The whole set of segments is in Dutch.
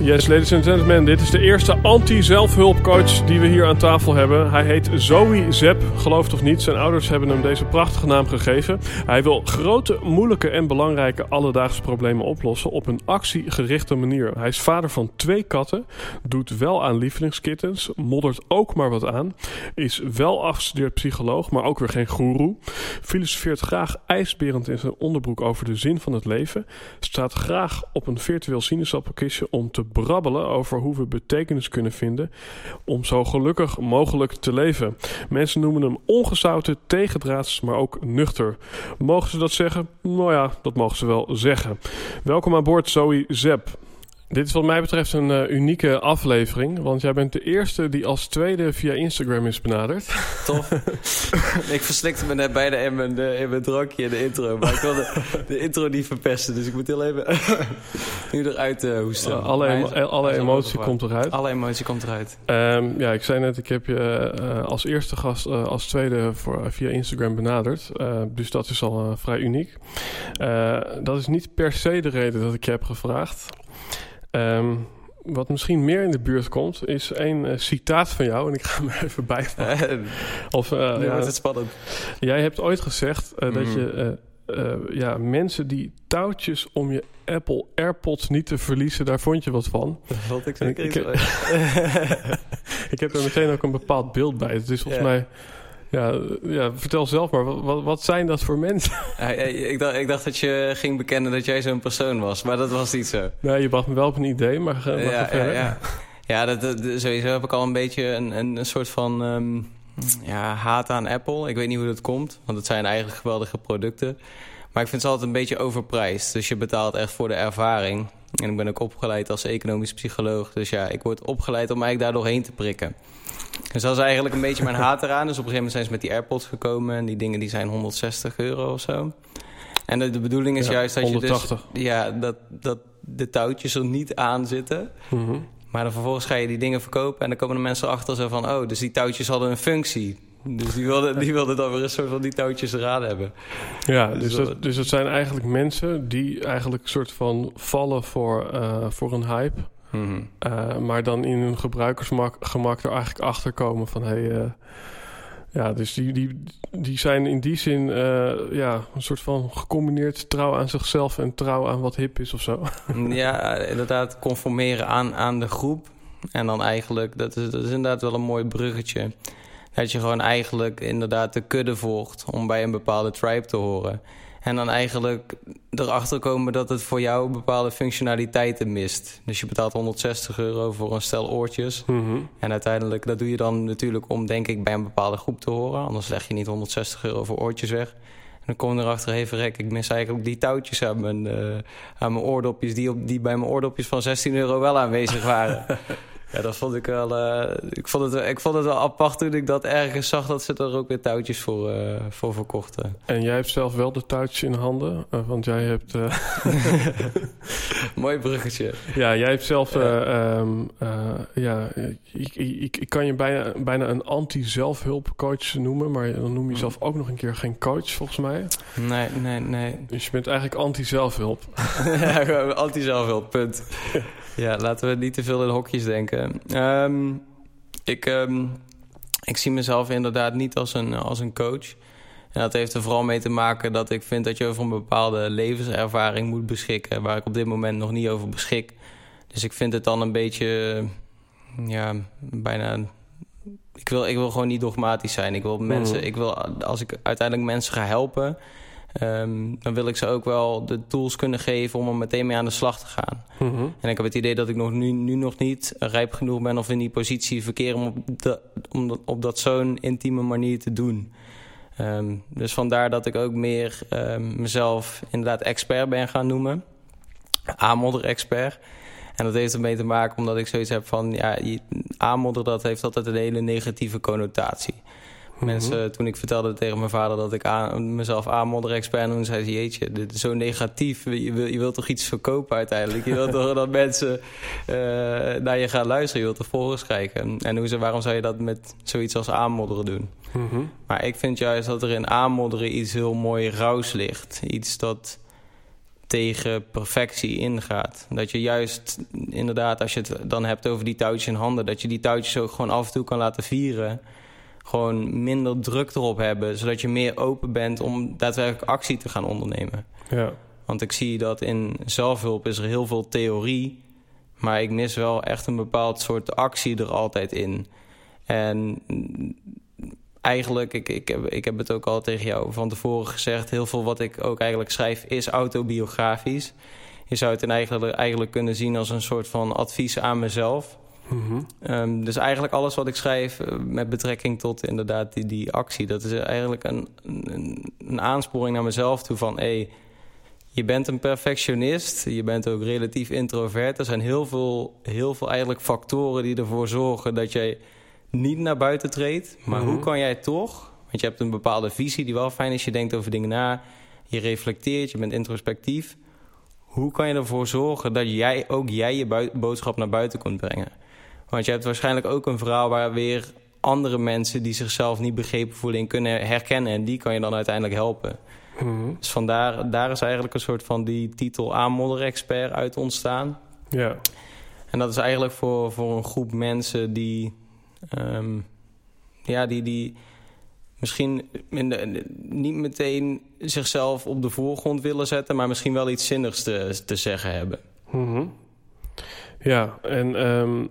Yes, ladies and gentlemen, dit is de eerste anti-zelfhulpcoach die we hier aan tafel hebben. Hij heet Zoe Zepp, gelooft of niet. Zijn ouders hebben hem deze prachtige naam gegeven. Hij wil grote, moeilijke en belangrijke alledaagse problemen oplossen op een actiegerichte manier. Hij is vader van twee katten, doet wel aan lievelingskittens, moddert ook maar wat aan, is wel afgestudeerd psycholoog, maar ook weer geen goeroe, filosofeert graag ijsberend in zijn onderbroek over de zin van het leven, staat graag op een virtueel sinaasappelkistje om te brabbelen over hoe we betekenis kunnen vinden om zo gelukkig mogelijk te leven. Mensen noemen hem ongezouten, tegendraads, maar ook nuchter. Mogen ze dat zeggen? Nou ja, dat mogen ze wel zeggen. Welkom aan boord, Zoe Zep. Dit is wat mij betreft een uh, unieke aflevering, want jij bent de eerste die als tweede via Instagram is benaderd. Tof. ik verslikte me net bijna in mijn, uh, in mijn drankje in de intro, maar ik wilde de intro niet verpesten, dus ik moet heel even nu eruit uh, hoesten. Alle emo alle emotie komt eruit. Alle emotie komt eruit. Um, ja, ik zei net, ik heb je als eerste gast als tweede voor, via Instagram benaderd, dus dat is al vrij uniek. dat is niet per se de reden dat ik je heb gevraagd. Um, wat misschien meer in de buurt komt, is een uh, citaat van jou. En ik ga hem even bijpakken. of, uh, ja, het spannend. Jij hebt ooit gezegd uh, mm. dat je ja, mensen die touwtjes om je Apple AirPods niet te verliezen, daar vond je wat van. Dat vond ik zeker. Ik, ik, ik, heb er meteen ook een bepaald beeld bij. Het is volgens ja. mij ja, ja, vertel zelf maar. Wat, wat zijn dat voor mensen? Ja, ik, dacht, ik dacht dat je ging bekennen dat jij zo'n persoon was. Maar dat was niet zo. Nee, je bracht me wel op een idee, maar ga, ja. Ja, ja. ja dat, dat, sowieso heb ik al een beetje een, een, een soort van um, ja, haat aan Apple. Ik weet niet hoe dat komt, want het zijn eigenlijk geweldige producten. Maar ik vind ze altijd een beetje overprijsd. Dus je betaalt echt voor de ervaring. En ik ben ook opgeleid als economisch psycholoog. Dus ja, ik word opgeleid om eigenlijk daar doorheen te prikken. Dus dat is eigenlijk een beetje mijn haat eraan. Dus op een gegeven moment zijn ze met die AirPods gekomen. En die dingen die zijn 160 euro of zo. En de, de bedoeling is ja, juist dat 180. je dus... Ja, dat, dat de touwtjes er niet aan zitten. Mm -hmm. Maar dan vervolgens ga je die dingen verkopen. En dan komen de mensen achter zo van... Oh, dus die touwtjes hadden een functie. Dus die wilden, die wilden dan weer een soort van die touwtjes eraan hebben. Ja, dus, dus, dat, dus het zijn eigenlijk mensen die eigenlijk een soort van vallen voor, uh, voor een hype. Mm -hmm. uh, maar dan in hun gebruikersgemak er eigenlijk achter komen van... Hey, uh, ja, dus die, die, die zijn in die zin uh, ja, een soort van gecombineerd trouw aan zichzelf en trouw aan wat hip is of zo. Ja, inderdaad, conformeren aan, aan de groep. En dan eigenlijk, dat is, dat is inderdaad wel een mooi bruggetje. Dat je gewoon eigenlijk inderdaad de kudde volgt om bij een bepaalde tribe te horen. En dan eigenlijk erachter komen dat het voor jou bepaalde functionaliteiten mist. Dus je betaalt 160 euro voor een stel oortjes. Mm -hmm. En uiteindelijk, dat doe je dan natuurlijk om, denk ik, bij een bepaalde groep te horen. Anders leg je niet 160 euro voor oortjes weg. En dan kom je erachter, hey verrek, ik mis eigenlijk die touwtjes aan mijn, uh, aan mijn oordopjes... Die, op, die bij mijn oordopjes van 16 euro wel aanwezig waren. Ja, dat vond ik wel. Uh, ik, vond het, ik vond het wel apart toen ik dat ergens zag dat ze er ook weer touwtjes voor, uh, voor verkochten. En jij hebt zelf wel de touwtjes in handen, uh, want jij hebt. Mooi bruggetje. Ja, jij hebt zelf. Ja, um, ja ik, ik, ik, kan je bijna, bijna een anti-zelfhulpcoach noemen, maar dan noem je jezelf ook nog een keer geen coach, volgens mij. Nee, nee, nee. Dus je bent eigenlijk anti-zelfhulp. ja, anti-zelfhulp, punt. Ja, laten we niet te veel in hokjes denken. Um, ik, um, ik zie mezelf inderdaad niet als een, als een coach. En dat heeft er vooral mee te maken dat ik vind dat je over een bepaalde levenservaring moet beschikken. Waar ik op dit moment nog niet over beschik. Dus ik vind het dan een beetje, ja, bijna ik, wil, ik wil gewoon niet dogmatisch zijn. Ik wil mensen, Mhm. ik wil, als ik uiteindelijk mensen ga helpen, ehm, dan wil ik ze ook wel de tools kunnen geven om er meteen mee aan de slag te gaan. Mhm. En ik heb het idee dat ik nog nu, nu nog niet rijp genoeg ben of in die positie verkeer om op, dat- om dat, op dat zo'n intieme manier te doen. Ehm, dus vandaar dat ik ook meer ehm, mezelf inderdaad expert ben gaan noemen. Aanmodder-expert. En dat heeft ermee te maken omdat ik zoiets heb van... Ja, aanmodder dat heeft altijd een hele negatieve connotatie. Mhm. Mensen, toen ik vertelde tegen mijn vader dat ik aan, mezelf aanmodder-expert noemde... zei ze, jeetje, dit is zo negatief. Je, wil, je wilt toch iets verkopen uiteindelijk? Je wilt toch dat mensen eh, naar je gaan luisteren? Je wilt toch volgers kijken? En hoe, ze- waarom zou je dat met zoiets als aanmodderen doen? Mhm. Maar ik vind juist dat er in aanmodderen iets heel mooi rauws ligt. Iets dat tegen perfectie ingaat. Dat je juist, inderdaad, als je het dan hebt over die touwtjes in handen... dat je die touwtjes ook gewoon af en toe kan laten vieren. Gewoon minder druk erop hebben... zodat je meer open bent om daadwerkelijk actie te gaan ondernemen. Ja. Want ik zie dat in zelfhulp is er heel veel theorie... maar ik mis wel echt een bepaald soort actie er altijd in. En eigenlijk, ik, ik, heb, ik heb het ook al tegen jou van tevoren gezegd... heel veel wat ik ook eigenlijk schrijf is autobiografisch. Je zou het in eigenlijk, eigenlijk kunnen zien als een soort van advies aan mezelf... Mhm. Ehm, dus eigenlijk alles wat ik schrijf eh, met betrekking tot inderdaad die, die actie... dat is eigenlijk een, een, een aansporing naar mezelf toe van... Hey, je bent een perfectionist, je bent ook relatief introvert. Er zijn heel veel, heel veel eigenlijk factoren die ervoor zorgen dat jij niet naar buiten treedt. Maar Mhm. hoe kan jij toch, want je hebt een bepaalde visie die wel fijn is... je denkt over dingen na, je reflecteert, je bent introspectief... hoe kan je ervoor zorgen dat jij ook jij je boodschap naar buiten kunt brengen? Want je hebt waarschijnlijk ook een verhaal waar weer andere mensen die zichzelf niet begrepen voelen in kunnen herkennen. En die kan je dan uiteindelijk helpen. Mhm. Dus vandaar daar is eigenlijk een soort van die titel aanmodder-expert uit ontstaan. Ja. En dat is eigenlijk voor, voor een groep mensen die, ehm, ja, die, die misschien de- niet meteen zichzelf op de voorgrond willen zetten, maar misschien wel iets zinnigs te, te zeggen hebben. Mhm. Ja, en ehm,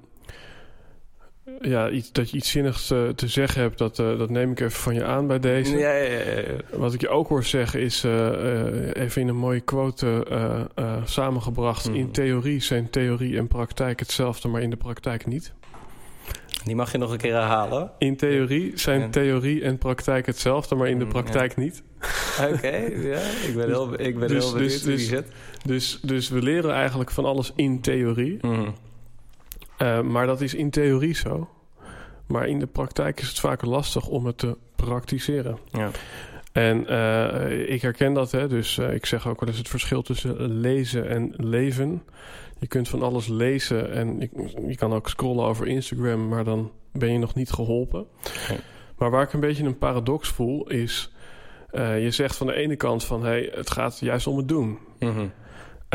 ja, iets, dat je iets zinnigs eh, te zeggen hebt, dat, eh, dat neem ik even van je aan bij deze. Ja, ja, ja. Wat ik je ook hoor zeggen is, eh, even in een mooie quote samengebracht... Mhm. in theorie zijn theorie en praktijk hetzelfde, maar in de praktijk niet. Die mag je nog een keer herhalen. In theorie zijn theorie en praktijk hetzelfde, maar in de Mm, praktijk niet. Oké, ja, ik ben heel, ik ben dus- heel benieuwd dus- dus- zit. Dus, dus we leren eigenlijk van alles in theorie. Mhm. Eh, maar dat is in theorie zo. Maar in de praktijk is het vaak lastig om het te praktiseren. Ja. En eh, ik herken dat, hè. Dus eh, ik zeg ook wel eens het verschil tussen lezen en leven. Je kunt van alles lezen en je, je kan ook scrollen over Instagram, maar dan ben je nog niet geholpen. Maar waar ik een beetje een paradox voel is... je zegt van de ene kant van... Hey, het gaat juist om het doen. Mhm.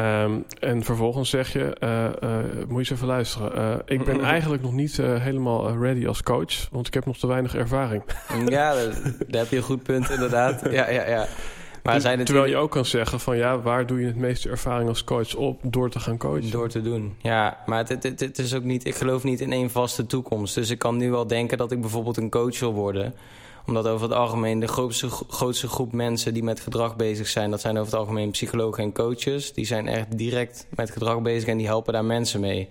Ehm, en vervolgens zeg je, eh, eh, moet je eens even luisteren. Eh, ik ben eigenlijk nog niet helemaal ready als coach, want ik heb nog te weinig ervaring. Ja, daar, daar heb je een goed punt inderdaad. Ja, ja, ja. Maar zijn Terwijl je ook kan zeggen van ja, waar doe je het meeste ervaring als coach op door te gaan coachen? door te doen. Ja, maar het, het, het- het is ook niet. Ik geloof niet in één vaste toekomst. Dus ik kan nu wel denken dat ik bijvoorbeeld een coach wil worden. Omdat over het algemeen de grootste, grootste groep mensen die met gedrag bezig zijn, dat zijn over het algemeen psychologen en coaches. Die zijn echt direct met gedrag bezig en die helpen daar mensen mee.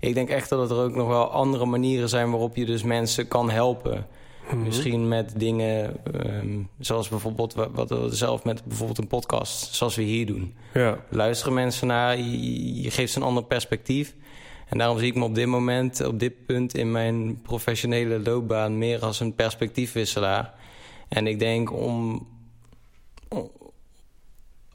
Ik denk echt dat er ook nog wel andere manieren zijn waarop je dus mensen kan helpen. Mhm. Misschien met dingen ehm, zoals bijvoorbeeld wa- wat we zelf met bijvoorbeeld een podcast, zoals we hier doen. Ja, Luisteren mensen naar, je, je geeft ze een ander perspectief. En daarom zie ik me op dit moment, op dit punt in mijn professionele loopbaan meer als een perspectiefwisselaar. En ik denk om,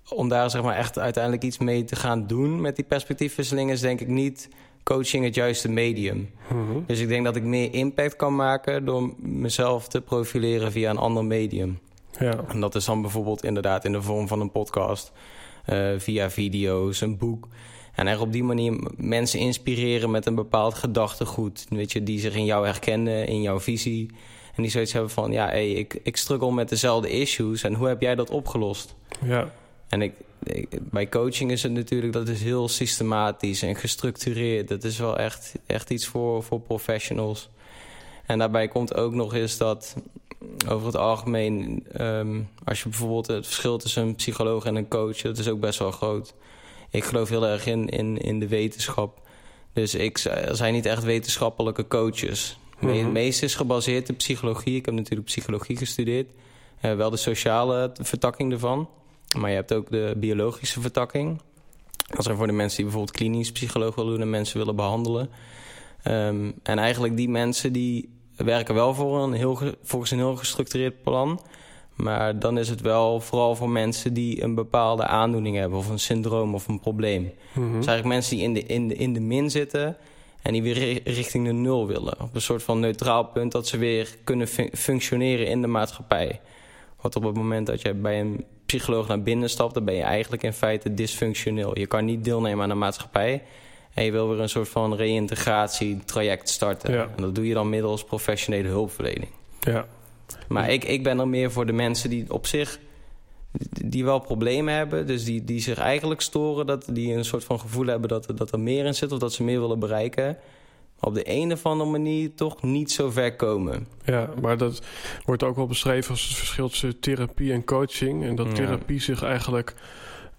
om, daar zeg maar echt uiteindelijk iets mee te gaan doen met die perspectiefwisseling is denk ik niet coaching het juiste medium. Mhm. Dus ik denk dat ik meer impact kan maken door mezelf te profileren via een ander medium. ja, En dat is dan bijvoorbeeld inderdaad in de vorm van een podcast, eh, via video's, een boek. En er op die manier mensen inspireren met een bepaald gedachtegoed. Weet je, die zich in jou herkennen, in jouw visie. En die zoiets hebben van, ja, hey, ik, ik struggle met dezelfde issues. En hoe heb jij dat opgelost? ja, En ik, ik- bij coaching is het natuurlijk, dat is heel systematisch en gestructureerd. Dat is wel echt, echt iets voor, voor professionals. En daarbij komt ook nog eens dat over het algemeen, ehm, als je bijvoorbeeld het verschil tussen een psycholoog en een coach, dat is ook best wel groot. Ik geloof heel erg in, in, in de wetenschap. Dus ik, er zijn niet echt wetenschappelijke coaches. Het Mhm. meeste is gebaseerd op psychologie. Ik heb natuurlijk psychologie gestudeerd. Eh, wel de sociale vertakking ervan. Maar je hebt ook de biologische vertakking. Dat zijn voor de mensen die bijvoorbeeld klinisch psycholoog willen doen en mensen willen behandelen. Ehm, en eigenlijk die mensen die werken wel voor een heel, ge- volgens een heel gestructureerd plan. Maar dan is het wel vooral voor mensen die een bepaalde aandoening hebben, of een syndroom of een probleem. Mhm. Dus eigenlijk mensen die in de, in, de, in de min zitten en die weer ri- richting de nul willen. Op een soort van neutraal punt dat ze weer kunnen fun- functioneren in de maatschappij. Want op het moment dat je bij een psycholoog naar binnen stapt, dan ben je eigenlijk in feite dysfunctioneel. Je kan niet deelnemen aan de maatschappij. En je wil weer een soort van reïntegratietraject starten. Ja. En dat doe je dan middels professionele hulpverlening. Ja. Maar ik, ik ben er meer voor de mensen die op zich die wel problemen hebben. Dus die, die zich eigenlijk storen. Dat, die een soort van gevoel hebben dat, er- dat er meer in zit. Of dat ze meer willen bereiken. Maar op de een of andere manier toch niet zo ver komen. Ja, maar dat wordt ook wel beschreven als het verschil tussen therapie en coaching. En dat Ja. therapie zich eigenlijk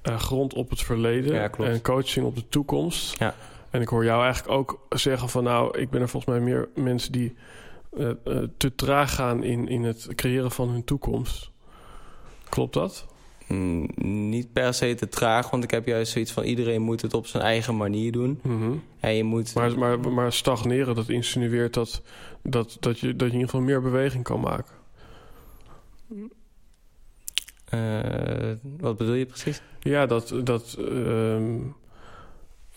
eh grond op het verleden Ja, en coaching op de toekomst. Ja. En ik hoor jou eigenlijk ook zeggen van nou, ik ben er volgens mij meer mensen die eh, eh, te traag gaan in, in het creëren van hun toekomst. Klopt dat? Mm, niet per se te traag. Want ik heb juist zoiets van iedereen moet het op zijn eigen manier doen. Mhm. En je moet... Maar, maar, maar stagneren, dat insinueert dat, dat, dat, je, dat je in ieder geval meer beweging kan maken. eh, wat bedoel je precies? Ja, dat. dat ehm,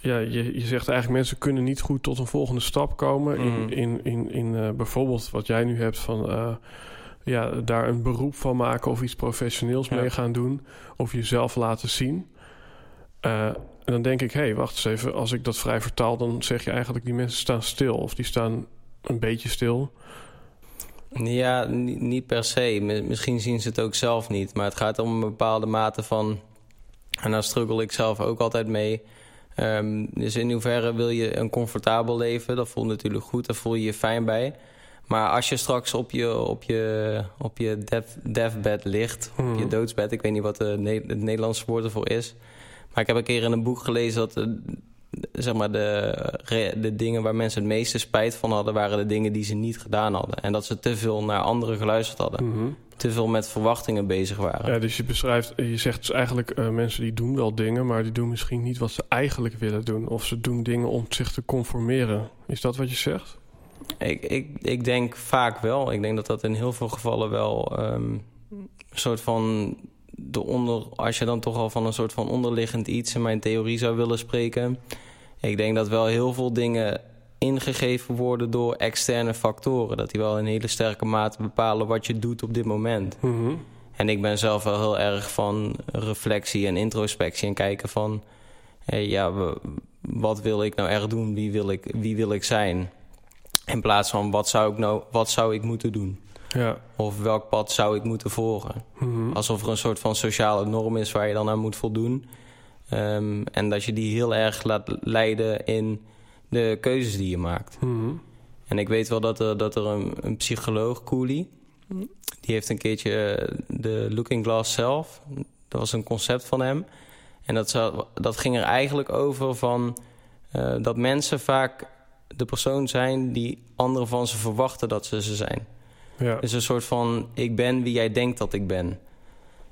ja, je, je zegt eigenlijk mensen kunnen niet goed tot een volgende stap komen. Mhm. In, in, in, in eh, bijvoorbeeld wat jij nu hebt van. eh, ja, daar een beroep van maken of iets professioneels Ja. mee gaan doen. Of jezelf laten zien. Eh, en dan denk ik, hé, hey, wacht eens even. Als ik dat vrij vertaal, dan zeg je eigenlijk die mensen staan stil. Of die staan een beetje stil. Ja, ni- niet per se. Mi- Misschien zien ze het ook zelf niet. Maar het gaat om een bepaalde mate van... En daar struggle ik zelf ook altijd mee. Ehm, dus in hoeverre wil je een comfortabel leven? Dat voelt natuurlijk goed, daar voel je je fijn bij. Maar als je straks op je, op je, op je death, deathbed ligt, op je Mhm. doodsbed... ik weet niet wat de, het Nederlandse woord ervoor is... maar ik heb een keer in een boek gelezen dat... zeg maar de, de dingen waar mensen het meeste spijt van hadden... waren de dingen die ze niet gedaan hadden. En dat ze te veel naar anderen geluisterd hadden. Mhm. Te veel met verwachtingen bezig waren. Ja, dus je beschrijft, je zegt dus eigenlijk eh, mensen die doen wel dingen, maar die doen misschien niet wat ze eigenlijk willen doen. Of ze doen dingen om zich te conformeren. Is dat wat je zegt? Ik, ik, ik denk vaak wel. Ik denk dat dat in heel veel gevallen wel ehm, een soort van... De onder, als je dan toch al van een soort van onderliggend iets in mijn theorie zou willen spreken. Ik denk dat wel heel veel dingen ingegeven worden door externe factoren. Dat die wel in hele sterke mate bepalen wat je doet op dit moment. Mhm. En ik ben zelf wel heel erg van reflectie en introspectie en kijken van... Hey, ja, wat wil ik nou echt doen? Wie wil ik, wie wil ik zijn? In plaats van wat zou, ik nou, wat zou ik moeten doen? Ja. Of welk pad zou ik moeten volgen? Mhm. Alsof er een soort van sociale norm is waar je dan aan moet voldoen. Ehm, en dat je die heel erg laat leiden in de keuzes die je maakt. Mhm. En ik weet wel dat er, dat er een, een psycholoog, Cooley... die heeft een keertje eh, de Looking Glass zelf... dat was een concept van hem. En dat, zou, dat ging er eigenlijk over van... eh, dat mensen vaak de persoon zijn... die anderen van ze verwachten dat ze ze zijn. Ja. Dus een soort van... ik ben wie jij denkt dat ik ben.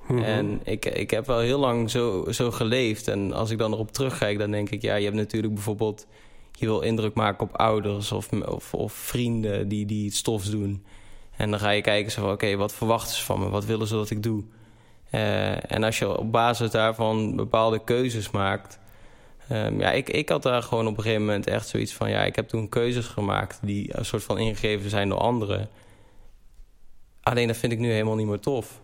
Mhm. En ik, ik heb wel heel lang zo, zo geleefd. En als ik dan erop terugkijk, dan denk ik... ja, je hebt natuurlijk bijvoorbeeld... je wil indruk maken op ouders of, of, of vrienden die, die iets doen. En dan ga je kijken zo van... oké, wat verwachten ze van me? Wat willen ze dat ik doe? Eh, en als je op basis daarvan bepaalde keuzes maakt... ehm, ja, ik, ik had daar gewoon op een gegeven moment echt zoiets van... ja, ik heb toen keuzes gemaakt die een soort van ingegeven zijn door anderen. Alleen dat vind ik nu helemaal niet meer tof.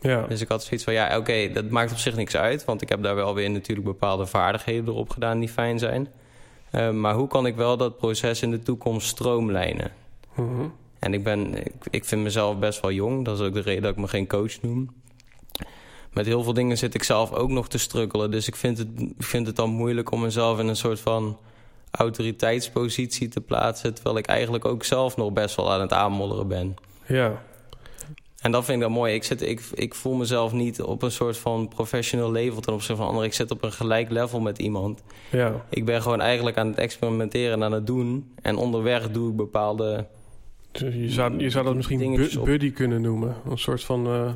ja. Dus ik had zoiets van, ja, oké, dat maakt op zich niks uit. Want ik heb daar wel weer natuurlijk bepaalde vaardigheden erop gedaan die fijn zijn. Eh, maar hoe kan ik wel dat proces in de toekomst stroomlijnen? Mhm. En ik, ben, ik, ik vind mezelf best wel jong. Dat is ook de reden dat ik me geen coach noem. Met heel veel dingen zit ik zelf ook nog te struggelen. Dus ik vind het, ik vind het dan moeilijk om mezelf in een soort van autoriteitspositie te plaatsen... terwijl ik eigenlijk ook zelf nog best wel aan het aanmodderen ben. Ja. En dat vind ik dan mooi. Ik, zit, ik, ik voel mezelf niet op een soort van professional level ten opzichte van anderen. Ik zit op een gelijk level met iemand. Ja. Ik ben gewoon eigenlijk aan het experimenteren en aan het doen. En onderweg doe ik bepaalde... Je, zou, je zou dat misschien bu- buddy kunnen noemen. Een soort van eh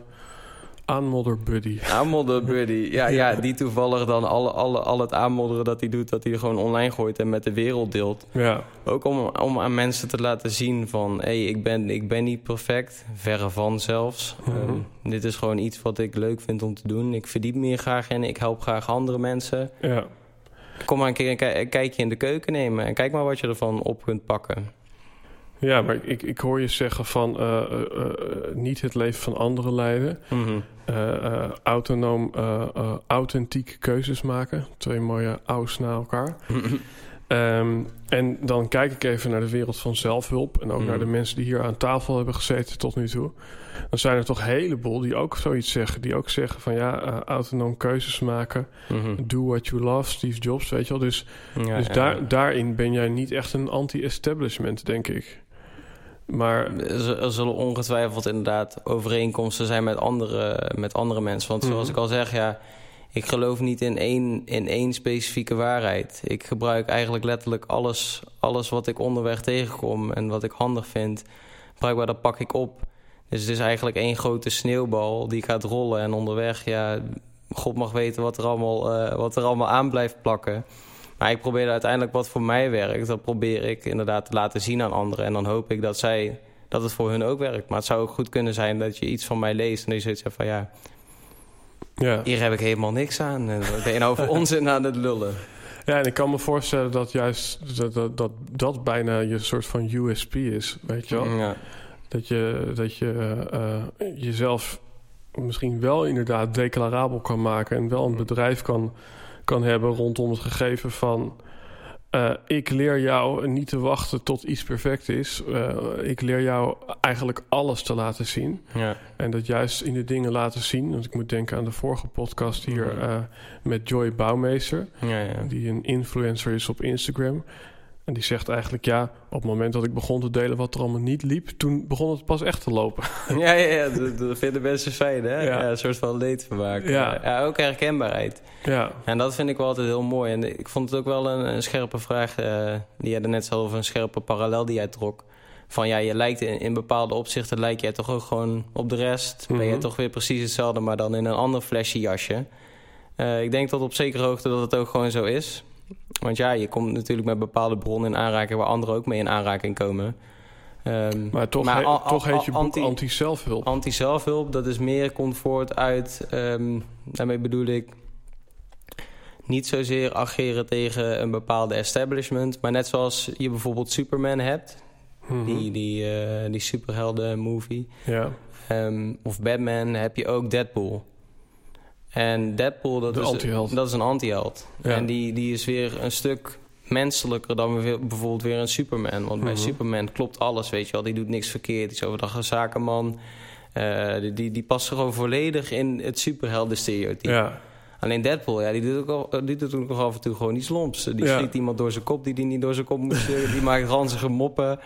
aanmodder buddy. Aanmodder buddy. Ja, ja, die toevallig dan alle, alle, al het aanmodderen dat hij doet... dat hij gewoon online gooit en met de wereld deelt. Ja. Ook om, om aan mensen te laten zien van... hé, hey, ik, ben, ik ben niet perfect. Verre van zelfs. Mhm. Ehm, dit is gewoon iets wat ik leuk vind om te doen. Ik verdiep me hier graag in. Ik help graag andere mensen. Ja. Kom maar een keer een, ki- een kijkje in de keuken nemen... en kijk maar wat je ervan op kunt pakken. Ja, maar ik, ik hoor je zeggen van eh, eh, eh, niet het leven van anderen leiden. Eh, eh, autonoom, eh, eh, authentiek keuzes maken. Twee mooie aus na elkaar. Ehm, en dan kijk ik even naar de wereld van zelfhulp. En ook naar de mensen die hier aan tafel hebben gezeten tot nu toe. Dan zijn er toch een heleboel die ook zoiets zeggen. Die ook zeggen van ja, autonoom keuzes maken. Mhm. Do what you love, Steve Jobs, weet je wel. Dus, Ja, dus ja. Daar, daarin ben jij niet echt een anti-establishment, denk ik. Maar Er zullen ongetwijfeld inderdaad overeenkomsten zijn met andere, met andere mensen. Want zoals Mhm. ik al zeg, ja, ik geloof niet in één, in één specifieke waarheid. Ik gebruik eigenlijk letterlijk alles, alles wat ik onderweg tegenkom en wat ik handig vind. Bruikbaar, dat pak ik op. Dus het is eigenlijk één grote sneeuwbal die gaat rollen. En onderweg, ja, God mag weten wat er allemaal, eh, wat er allemaal aan blijft plakken. Maar ik probeer uiteindelijk wat voor mij werkt. Dat probeer ik inderdaad te laten zien aan anderen. En dan hoop ik dat zij dat het voor hun ook werkt. Maar het zou ook goed kunnen zijn dat je iets van mij leest en dat je zoiets hebt van ja, ja. hier heb ik helemaal niks aan. Ben je nou over onzin aan het lullen? ja, en ik kan me voorstellen dat juist dat dat, dat, dat bijna je soort van USP is, weet je wel. Ja. Dat je, dat je eh, eh, jezelf misschien wel inderdaad declarabel kan maken en wel een bedrijf kan, kan hebben rondom het gegeven van. eh, ik leer jou niet te wachten tot iets perfect is. Eh, ik leer jou eigenlijk alles te laten zien. Ja. En dat juist in de dingen laten zien. Want ik moet denken aan de vorige podcast hier Mhm. eh, met Joy Bouwmeester. Ja, ja. Die een influencer is op Instagram. En die zegt eigenlijk, ja, op het moment dat ik begon te delen wat er allemaal niet liep, toen begon het pas echt te lopen. ja, ja, ja dat, dat vinden mensen fijn, hè? Ja. Ja. een soort van leedvermaak. Ja. ja, ook herkenbaarheid. ja, En dat vind ik wel altijd heel mooi. En ik vond het ook wel een, een scherpe vraag eh, die jij net zei over een scherpe parallel die jij trok. Van ja, je lijkt in, in bepaalde opzichten lijkt jij toch ook gewoon op de rest. Ben je Mhm. toch weer precies hetzelfde, maar dan in een ander flesje jasje. Eh, ik denk tot op zekere hoogte dat het ook gewoon zo is. Want ja, je komt natuurlijk met bepaalde bronnen in aanraking waar anderen ook mee in aanraking komen. Ehm, maar toch, Maar he- toch heet je boek anti- anti-zelfhulp. Anti-zelfhulp, dat is meer komt voort uit... ehm, daarmee bedoel ik... niet zozeer ageren tegen een bepaalde establishment... maar net zoals je bijvoorbeeld Superman hebt... Mhm. die, die, eh, die superhelden-movie... Ja, ehm, of Batman, heb je ook Deadpool. En Deadpool, dat, De is, antiheld. dat is een anti-held. Ja. En die, die is weer een stuk menselijker dan bijvoorbeeld weer een Superman. Want bij Mhm. Superman klopt alles, weet je wel. Die doet niks verkeerd, die is overdag een zakenman. Eh, die, die, die past gewoon volledig in het superhelden-stereotype. ja. Alleen Deadpool, ja, die doet, ook al, die doet ook nog af en toe gewoon iets lomps. Die Ja. schiet iemand door zijn kop die die niet door zijn kop moet schudden. die maakt ranzige moppen.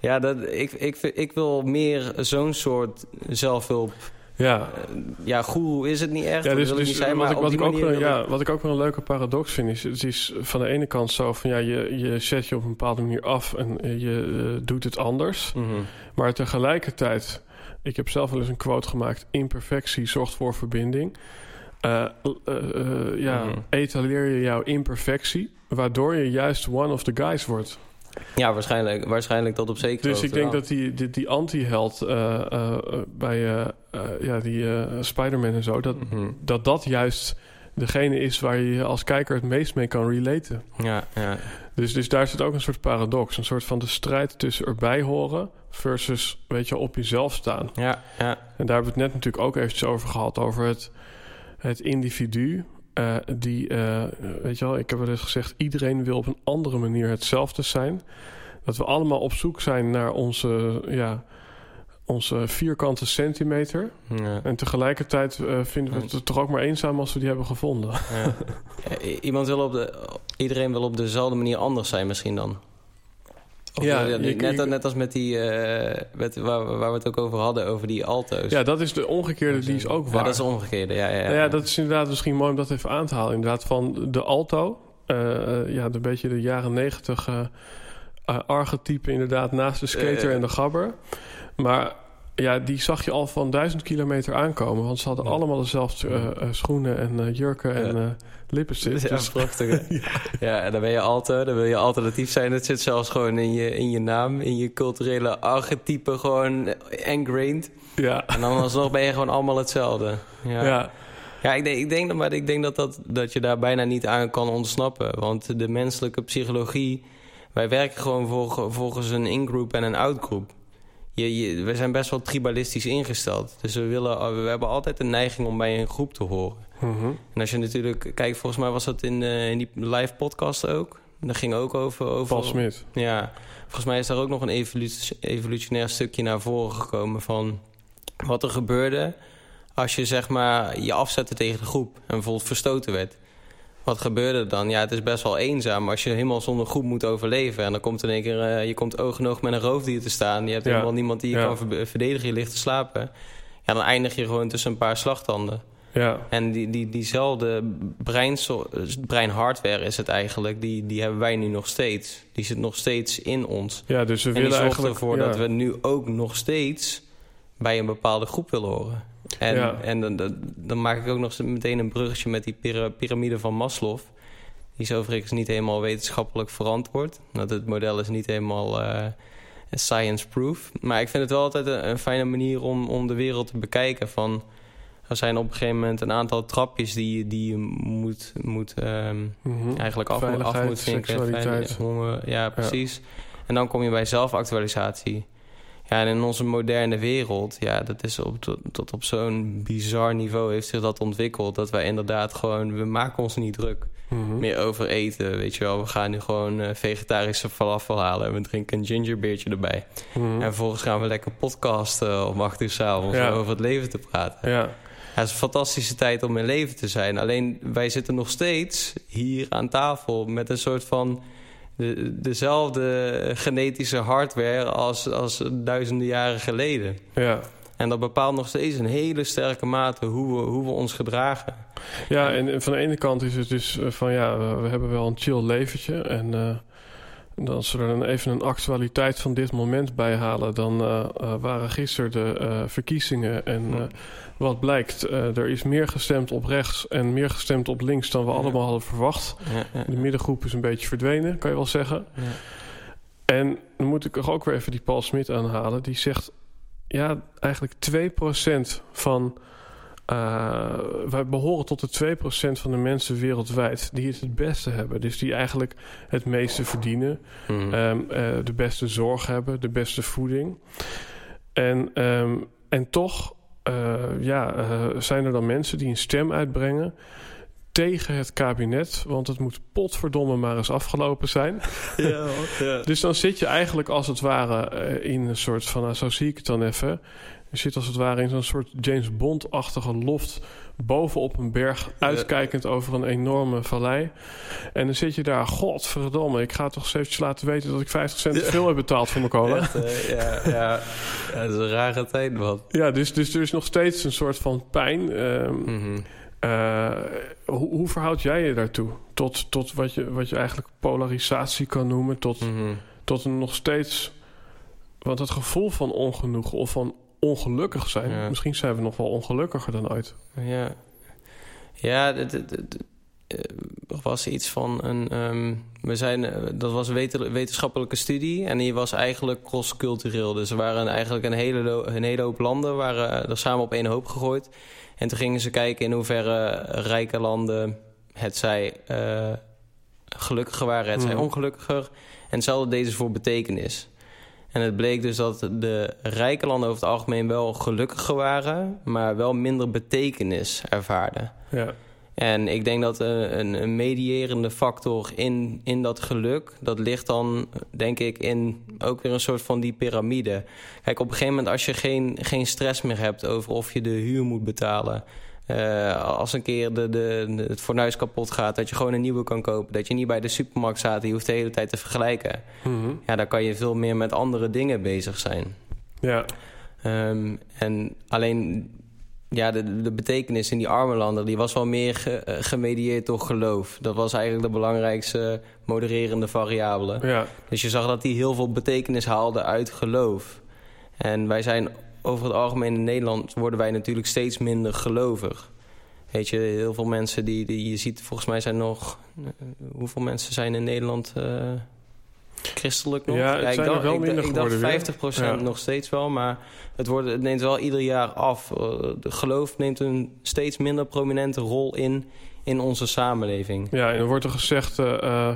Ja, dat, ik, ik, ik wil meer zo'n soort zelfhulp. Ja. Eh, Ja, goeroe is het niet echt. Ja, dus, dus niet zijn, wat, ik, wat, ik ook wel, wil ja, wat ik ook wel een leuke paradox vind, is: het is van de ene kant zo van ja, je, je zet je op een bepaalde manier af en eh, je eh, doet het anders. Mhm. Maar tegelijkertijd, ik heb zelf wel eens een quote gemaakt: imperfectie zorgt voor verbinding. Eh, eh, eh, ja, Mhm. etaleer je jouw imperfectie, waardoor je juist one of the guys wordt. Ja, waarschijnlijk, waarschijnlijk tot op zekere Dus ik denk wel. dat die, die, die anti-held eh, eh, bij eh, eh, ja, die Spider-Man en zo, dat, Mhm. dat dat juist degene is waar je als kijker het meest mee kan relaten. Ja, ja. Dus, dus daar zit ook een soort paradox. Een soort van de strijd tussen erbij horen versus, weet je, op jezelf staan. ja, ja. En daar hebben we het net natuurlijk ook eventjes over gehad. Over het, het individu. Eh, die, eh, weet je wel, ik heb wel eens gezegd... iedereen wil op een andere manier hetzelfde zijn. Dat we allemaal op zoek zijn naar onze, ja, onze vierkante centimeter. Ja. En tegelijkertijd eh, vinden we het toch ook maar eenzaam als we die hebben gevonden. Ja. Iemand wil op de, iedereen wil op dezelfde manier anders zijn misschien dan. Ja, je je- niet? net, als met die, eh, met, waar, we- waar we het ook over hadden, over die alto's. Ja, dat is de omgekeerde, die is ook waar. Ja, dat is de omgekeerde, ja. ja, ja. Ja, dat is inderdaad misschien mooi om dat even aan te halen. Inderdaad, van de alto. eh, eh, ja, een beetje de jaren negentig eh, eh, archetype inderdaad naast de skater Eh. en de gabber. Maar ja, die zag je al van duizend kilometer aankomen. Want ze hadden Ja. allemaal dezelfde eh, eh, schoenen en eh, jurken en. Lippenstift. Ja, Dus- prachtig. hè? ja. en dan ben je alto, dan wil je alternatief zijn. Het zit zelfs gewoon in je, in je naam, in je culturele archetype gewoon ingrained. ja, En dan alsnog ben je gewoon allemaal hetzelfde. Ja, ja. ja. ik, denk, ik, denk, dat- maar ik denk dat, dat, dat je daar bijna niet aan kan ontsnappen. Want de menselijke psychologie... Wij werken gewoon volg- volgens een in-group en een out-group. Je, je, we zijn best wel tribalistisch ingesteld. Dus we, willen, we hebben altijd de neiging om bij een groep te horen. Mhm. En als je natuurlijk kijkt, volgens mij was dat in, eh, in die live podcast ook. Dat ging ook over... over Paul Smit. ja, volgens mij is daar ook nog een evolu- evolutionair stukje naar voren gekomen van wat er gebeurde als je zeg maar je afzette tegen de groep en bijvoorbeeld verstoten werd. Wat gebeurde er dan? Ja, het is best wel eenzaam als je helemaal zonder groep moet overleven. En dan komt in één keer, eh, je komt oog met een roofdier te staan. Je hebt Ja. helemaal niemand die je Ja. kan ver- verdedigen, je ligt te slapen. Ja, dan eindig je gewoon tussen een paar slagtanden. Ja, En die, die, diezelfde breinso- breinhardware is het eigenlijk, die, die hebben wij nu nog steeds. Die zit nog steeds in ons. ja, dus we En die willen zorgt eigenlijk... ervoor ja. dat we nu ook nog steeds bij een bepaalde groep willen horen. En, Ja. en dan, dan, dan maak ik ook nog meteen een bruggetje met die pira- piramide van Maslow. Die is overigens niet helemaal wetenschappelijk verantwoord. Dat het model is niet helemaal eh, science-proof. Maar ik vind het wel altijd een, een fijne manier om, om de wereld te bekijken. Van, er zijn op een gegeven moment een aantal trapjes die, je- die je moet, moet ehm, Mhm. eigenlijk af, moet- af Veiligheid, moet vinken. hoe we- Ja, precies. En dan kom je bij zelfactualisatie. Ja, en in onze moderne wereld, ja, dat is op, tot, tot op zo'n bizar niveau heeft zich dat ontwikkeld. Dat wij inderdaad gewoon, we maken ons niet druk Mhm. meer over eten. Weet je wel, we gaan nu gewoon eh, vegetarische falafel halen en we drinken een gingerbeertje erbij. Mhm. En vervolgens gaan we lekker podcasten om acht uur s'avonds Ja. over het leven te praten. Ja, Ja, het is een fantastische tijd om in leven te zijn. Alleen wij zitten nog steeds hier aan tafel met een soort van de, dezelfde genetische hardware als, als duizenden jaren geleden. ja. En dat bepaalt nog steeds een hele sterke mate hoe we, hoe we ons gedragen. Ja, en, en van de ene kant is het dus eh, van ja, we, we hebben wel een chill leventje. En eh, en als we er dan even een actualiteit van dit moment bij halen, dan eh, eh, waren gisteren de eh, verkiezingen. En eh, wat blijkt, eh, er is meer gestemd op rechts en meer gestemd op links dan we Ja. allemaal hadden verwacht. Ja, De middengroep is een beetje verdwenen, kan je wel zeggen. ja. En dan moet ik er ook weer even die Paul Smit aanhalen. Die zegt, ja, eigenlijk 2% van... eh, wij behoren tot de 2% van de mensen wereldwijd die het het beste hebben. Dus die eigenlijk het meeste verdienen. Mhm. ehm, eh, de beste zorg hebben, de beste voeding. En, ehm, en toch ja, eh, zijn er dan mensen die een stem uitbrengen tegen het kabinet. Want het moet potverdomme maar eens afgelopen zijn. ja, ja. Dus dan zit je eigenlijk als het ware eh, in een soort van, nou, zo zie ik het dan even. Je zit als het ware in zo'n soort James Bond-achtige loft bovenop een berg, uitkijkend over een enorme vallei. En dan zit je daar, godverdomme, ik ga toch eens eventjes laten weten dat ik 50 cent te veel heb betaald voor mijn cola. Echt, eh, ja, ja. ja, dat is een rare tijd, man. Ja, dus, dus er is nog steeds een soort van pijn. Ehm, Mhm. eh, hoe, hoe verhoud jij je daartoe? Tot, tot wat, je, wat je eigenlijk polarisatie kan noemen, tot Mhm. tot een nog steeds. Want het gevoel van ongenoeg of van ongelukkig zijn. Ja. Misschien zijn we nog wel ongelukkiger dan ooit. Ja, ja eh, er was iets van een. ehm, we zijn, eh, dat was een weten- wetenschappelijke studie en die was eigenlijk cross-cultureel. Dus er waren eigenlijk een hele, een hele hoop landen waren er samen op één hoop gegooid. En toen gingen ze kijken in hoeverre rijke landen het zij eh, gelukkiger waren, het zij Mhm. ongelukkiger. En hetzelfde deden ze voor betekenis. En het bleek dus dat de rijke landen over het algemeen wel gelukkiger waren, maar wel minder betekenis ervaarden. Ja, En ik denk dat een, een medierende factor in, in dat geluk, dat ligt dan, denk ik, in ook weer een soort van die piramide. Kijk, op een gegeven moment, als je geen, geen stress meer hebt over of je de huur moet betalen. Uh, als een keer de, de, het fornuis kapot gaat, dat je gewoon een nieuwe kan kopen. Dat je niet bij de supermarkt staat, je hoeft de hele tijd te vergelijken. Mm Ja, dan kan je veel meer met andere dingen bezig zijn. Ja. Um, en alleen ja, de, de betekenis in die arme landen... die was wel meer ge, eh, gemedieerd door geloof. Dat was eigenlijk de belangrijkste modererende variabele. Ja. Dus je zag dat die heel veel betekenis haalde uit geloof. En wij zijn over het algemeen in Nederland... worden wij natuurlijk steeds minder gelovig. Weet je, heel veel mensen die, die je ziet... volgens mij zijn nog... Uh, hoeveel mensen zijn in Nederland... Uh, christelijk nog. Ja, het zijn er wel ik, minder ik dacht geworden 50 procent nog steeds wel, maar het, wordt, het neemt wel ieder jaar af. Uh, de geloof neemt een steeds minder prominente rol in in onze samenleving. Ja, en er wordt er gezegd... Uh,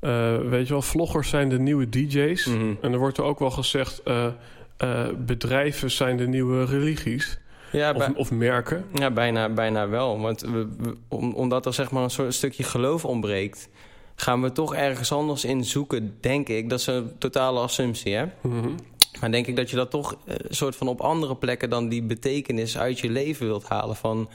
uh, weet je wel, vloggers zijn de nieuwe DJ's. Mhm. En er wordt er ook wel gezegd... bedrijven zijn de nieuwe religies. Ja, of, of, merken. Ja, bijna, bijna wel. Want we, we, om, omdat er zeg maar een soort stukje geloof ontbreekt gaan we toch ergens anders in zoeken, denk ik. Dat is een totale assumptie, hè? Mm -hmm. Maar denk ik dat je dat toch een soort van op andere plekken... dan die betekenis uit je leven wilt halen. Van,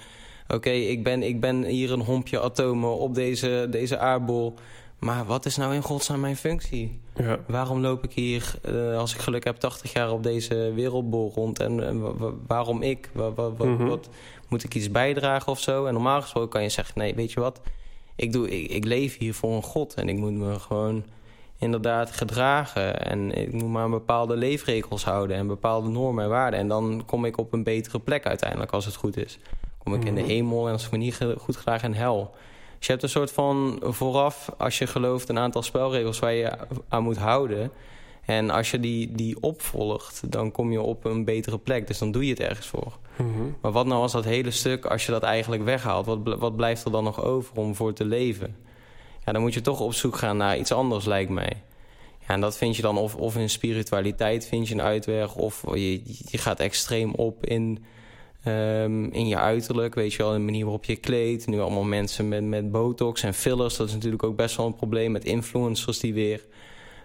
oké, okay, ik, ben, ik ben hier een hompje atomen op deze, deze aardbol... Maar wat is nou in godsnaam mijn functie? Ja. Waarom loop ik hier, uh, als ik geluk heb, 80 jaar op deze wereldbol rond? En, en waarom ik? Mm -hmm. wat, moet ik iets bijdragen of zo? En normaal gesproken kan je zeggen, nee, weet je wat ik, doe, ik, ik, leef hier voor een God en ik moet me gewoon inderdaad gedragen. En ik moet maar bepaalde leefregels houden en bepaalde normen en waarden. En dan kom ik op een betere plek uiteindelijk, als het goed is. Kom ik in de hemel en als ik me niet goed gedraag in hel. Dus je hebt een soort van vooraf, als je gelooft, een aantal spelregels waar je aan moet houden. En als je die, die opvolgt, dan kom je op een betere plek. Dus dan doe je het ergens voor. Mm -hmm. Maar wat nou als dat hele stuk, als je dat eigenlijk weghaalt... wat, wat blijft er dan nog over om voor te leven? Ja, dan moet je toch op zoek gaan naar iets anders, lijkt mij. Ja, en dat vind je dan of, of in spiritualiteit vind je een uitweg... of je, je gaat extreem op in, um, in je uiterlijk. Weet je wel, de manier waarop je kleedt. Nu allemaal mensen met, met botox en fillers. Dat is natuurlijk ook best wel een probleem met influencers die weer...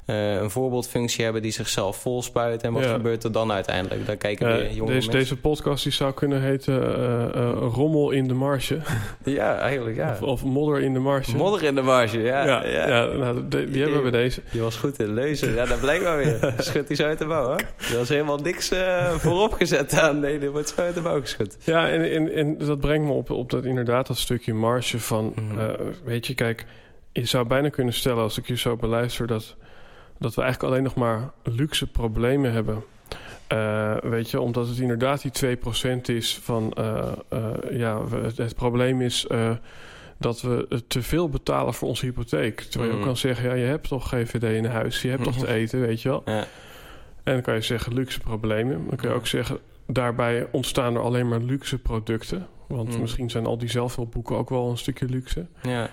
Uh, een voorbeeldfunctie hebben die zichzelf vol spuiten. En wat Ja. gebeurt er dan uiteindelijk? Daar kijken Eh, weer jonge deze, deze podcast die zou kunnen heten eh, eh, Rommel in de Marge. Ja, eigenlijk ja. Of, of Modder in de Marge. Modder in de marge, ja. ja, ja. ja. nou, die hebben we deze. Je was goed in leuzen. Ja, dat blijkt wel weer. Schud die zo uit de mouw, hè? Er was helemaal niks eh, voorop gezet aan. Nee, er wordt zo uit de mouw geschud. Ja, en, en, en dat brengt me op, op dat inderdaad dat stukje marge van... Mhm. eh, weet je, kijk, je zou bijna kunnen stellen als ik je zo beluister... dat, dat we eigenlijk alleen nog maar luxe problemen hebben. Eh, weet je, omdat het inderdaad die 2% is van... eh, eh, ja, het, het probleem is... dat we te veel betalen voor onze hypotheek. Terwijl je ook Mhm. kan zeggen, ja, je hebt toch GVD in huis, je hebt toch te eten, weet je wel. Ja. En dan kan je zeggen luxe problemen. Dan kun je ook zeggen, daarbij ontstaan er alleen maar luxe producten. Want Mm. misschien zijn al die zelfhulpboeken ook wel een stukje luxe. Ja,